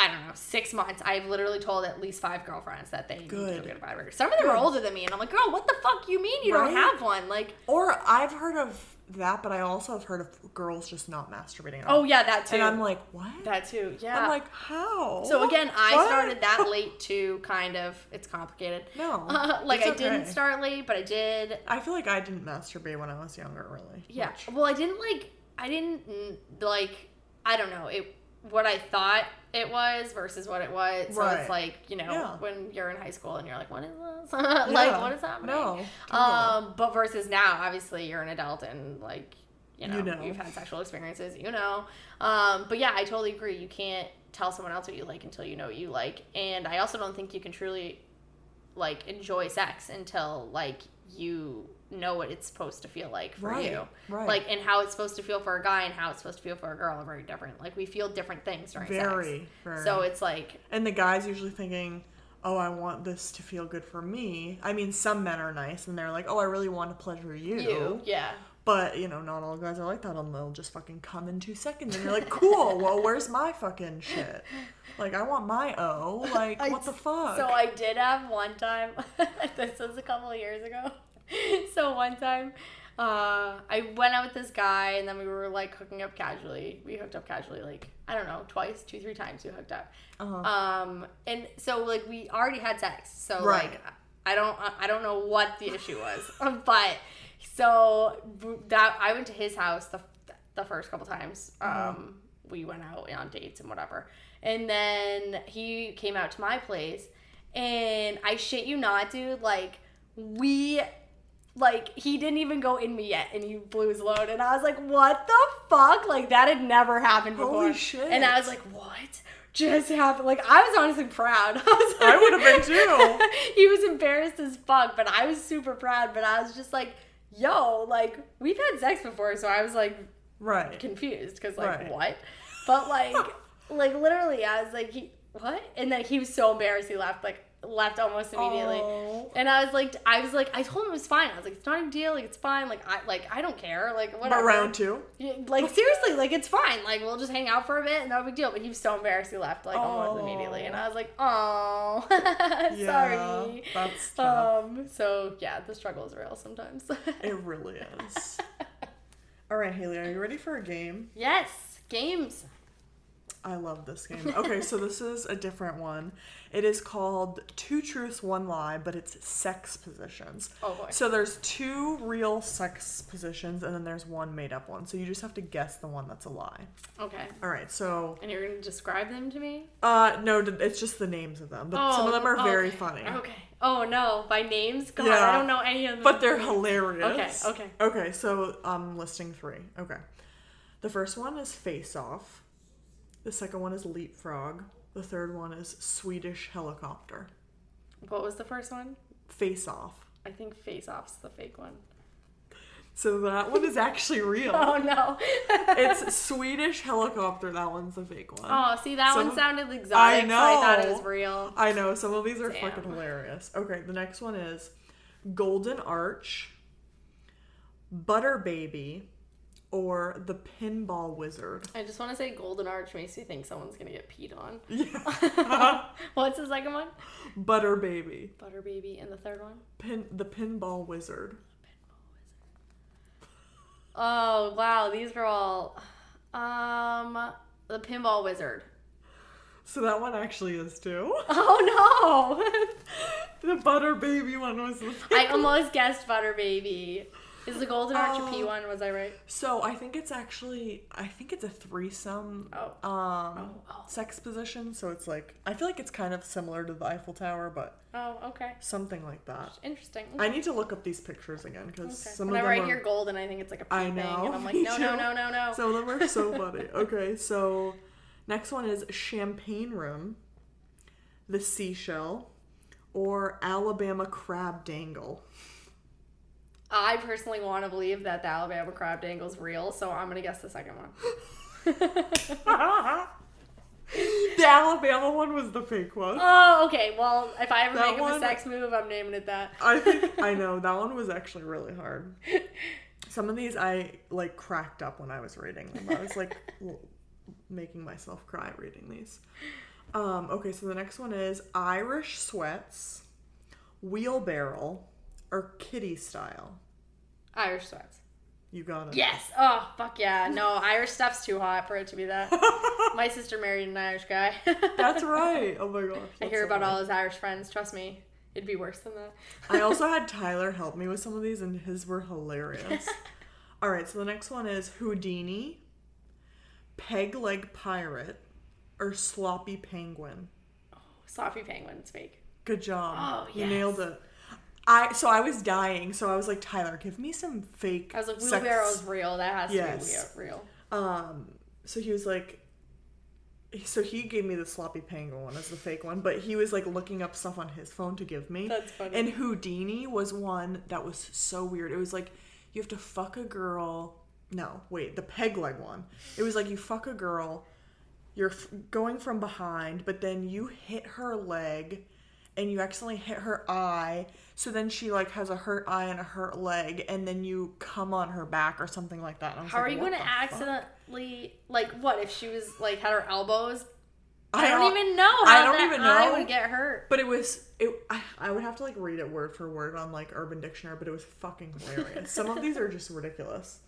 I don't know, six months, I've literally told at least five girlfriends that they need to Good. get a vibrator. Some of them are older than me, and I'm like, girl, what the fuck you mean you don't have one? Like, Or I've heard of that, but I also have heard of girls just not masturbating. At oh, all. oh yeah, that too. And I'm like, what? that too. Yeah. I'm like, how? So again, I What? started that late too. Kind of, it's complicated. No, like it's I didn't start late, but I did. I feel like I didn't masturbate when I was younger, really. Yeah. much. Well, I didn't like. I didn't like. I don't know it. What I thought it was versus what it was. So Right. it's like you know Yeah. when you're in high school and you're like, what is this? like Yeah. what is happening? No, totally. Um, but versus now, obviously you're an adult and like you know, You know. you've had sexual experiences. You know. Um, but yeah, I totally agree. You can't tell someone else what you like until you know what you like, and I also don't think you can truly like enjoy sex until like you know what it's supposed to feel like for Right, you right. like and how it's supposed to feel for a guy and how it's supposed to feel for a girl are very different like we feel different things during Very, sex very. so it's like And the guy's usually thinking, oh, I want this to feel good for me. I mean, some men are nice and they're like, oh, I really want to pleasure you. you yeah But, you know, not all guys are like that and they'll just fucking come in two seconds and you're like, cool, well, where's my fucking shit? Like, I want my O. Like, I- what the fuck? So I did have one time. this was a couple of years ago. so one time, uh, I went out with this guy, and then we were like hooking up casually. We hooked up casually, like I don't know, twice, two, three times. We hooked up. Uh-huh. Um, and so like we already had sex. So Right. like I don't, I don't know what the issue was, but so that I went to his house the the first couple times. Um, we went out on dates and whatever. And then he came out to my place and I shit you not, dude, like we like he didn't even go in me yet and he blew his load and I was like, What the fuck? Like that had never happened before. Holy shit. And I was like, What? Just happened. Like I was honestly proud. I, was I would have been too. he was embarrassed as fuck, but I was super proud. But I was just like, yo, like we've had sex before, so I was like Right. confused because like Right. what? But like, like literally, I was like, he what? And then he was so embarrassed, he left like left almost immediately. Oh. And I was like, I was like, I told him it was fine. I was like, it's not a big deal. Like it's fine. Like I like I don't care. Like whatever. But round two? Like seriously, like it's fine. Like we'll just hang out for a bit, and no big deal. But he was so embarrassed, he left like almost immediately, and I was like, oh, Yeah, sorry. that's tough. Um. So yeah, the struggle is real sometimes. It really is. All right, Haley, are you ready for a game? yes, games. I love this game. Okay, so this is a different one. It is called Two Truths, One Lie, but it's sex positions. Oh boy. So there's two real sex positions and then there's one made up one. So you just have to guess the one that's a lie. Okay. All right, so And you're gonna describe them to me? uh no, it's just the names of them, but some of them are oh, very okay. funny. Okay. Oh no, by names? God, Yeah. I don't know any of them. But they're hilarious. Okay, okay. Okay, so I'm listing three. Okay. The first one is Face Off. The second one is Leapfrog. The third one is Swedish Helicopter. What was the first one? Face Off. I think Face Off's the fake one. So that one is actually real. Oh no. It's Swedish Helicopter. That one's the fake one. oh, see that Some one sounded exotic, I so I thought it know. was real. I know some of these are Damn. fucking hilarious. Okay, the next one is Golden Arch, Butter Baby, or the Pinball Wizard. I just want to say Golden Arch makes me think someone's gonna get peed on. Yeah. What's the second one? Butter Baby, Butter Baby, and the third one? Pin the Pinball Wizard. Oh wow, these are all. Um, the Pinball Wizard. So that one actually is too. Oh no. the Butter Baby one was the I almost guessed Butter Baby. Is the Golden Arch a P one? Was I right? So I think it's actually I think it's a threesome Oh. um Oh, oh. sex position. So it's like I feel like it's kind of similar to the Eiffel Tower, but Oh, okay. something like that. Interesting. I need to look up these pictures again because Okay. some Whenever of them I are, hear golden, I think it's like a I thing, know, and I'm like, no, no, no, no, no. some of them are so funny. Okay, so next one is Champagne Room, the Seashell, or Alabama Crab Dangle. I personally want to believe that the Alabama crab dangle is real, so I'm gonna guess the second one. the Alabama one was the fake one. oh, okay. Well, if I ever That make one- a sex move, I'm naming it that. I think I know that one was actually really hard. Some of these I like cracked up when I was reading them. I was like making myself cry reading these. Um, okay, so the next one is Irish sweats, wheelbarrow, or kitty style. Irish sweats. You got it. Yes. Oh, fuck yeah. No, Irish stuff's too hot for it to be that. My sister married an Irish guy. That's right. Oh my gosh. I hear so about funny. all his Irish friends. Trust me, it'd be worse than that. I also had Tyler help me with some of these, and his were hilarious. All right, so the next one is Houdini, Peg Leg Pirate, or Sloppy Penguin. Oh, Sloppy penguin's fake. Good job. Oh, You nailed it. I so I was dying, so I was like, Tyler, give me some fake. I was like, sex- wheelbarrow's real. That has Yes. to be real. Um, so he was like, so he gave me the sloppy penguin one as the fake one, but he was like looking up stuff on his phone to give me. That's funny. And Houdini was one that was so weird. It was like you have to fuck a girl. No, wait, the peg leg one. It was like you fuck a girl, you're f- going from behind, but then you hit her leg and you accidentally hit her eye. So then she like has a hurt eye and a hurt leg, and then you come on her back or something like that. I How like, are you going to the fuck?" accidentally like what if she was like had her elbows? I, I don't even know. How I don't even know. would get hurt. But it was it. I, I would have to like read it word for word on like Urban Dictionary, but it was fucking hilarious. Some of these are just ridiculous.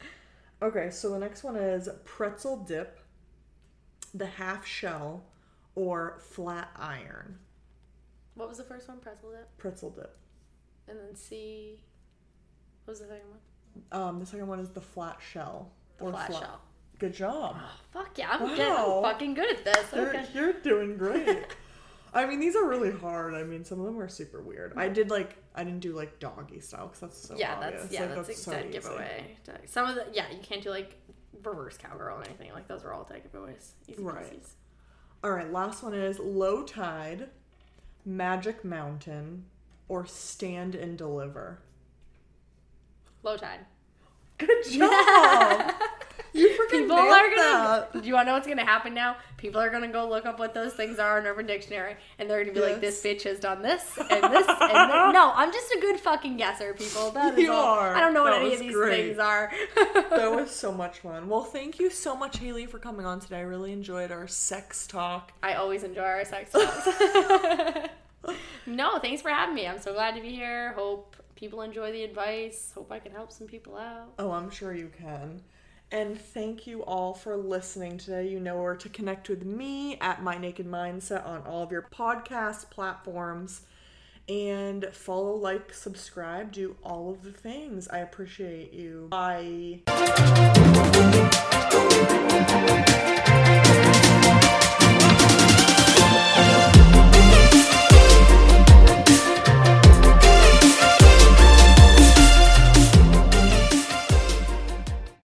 Okay, so the next one is pretzel dip, the half shell, or flat iron. What was the first one? Pretzel dip, Pretzel dip. and then C. What was the second one? Um, the second one is the flat shell. The flat shell. Good job. Oh, Fuck yeah, I'm, Wow. getting, I'm fucking good at this. You're, you're doing great. I mean, these are really hard. I mean, some of them are super weird. I did like I didn't do like doggy style because that's so yeah, obvious. that's yeah, Like, that's, a so dead giveaway. Some of the yeah, you can't do like reverse cowgirl or anything. Like those are all dead giveaways. Easy Right. peasies. All right, last one is low tide, magic mountain, or stand and deliver. Low tide. Good job. you freaking People are gonna. that. Do you want to know what's gonna happen now? People are gonna go look up what those things are in Urban Dictionary, and they're gonna be like, "This bitch has done this and this and this." No, I'm just a good fucking guesser, people. That is You all. are. I don't know what That any of these great. things are. That was so much fun. Well, thank you so much, Haley, for coming on today. I really enjoyed our sex talk. I always enjoy our sex talks. no, thanks for having me. I'm so glad to be here. Hope people enjoy the advice. Hope I can help some people out. Oh, I'm sure you can. And thank you all for listening today. You know where to connect with me at My Naked Mindset on all of your podcast platforms. And follow, like, subscribe, do all of the things. I appreciate you. Bye.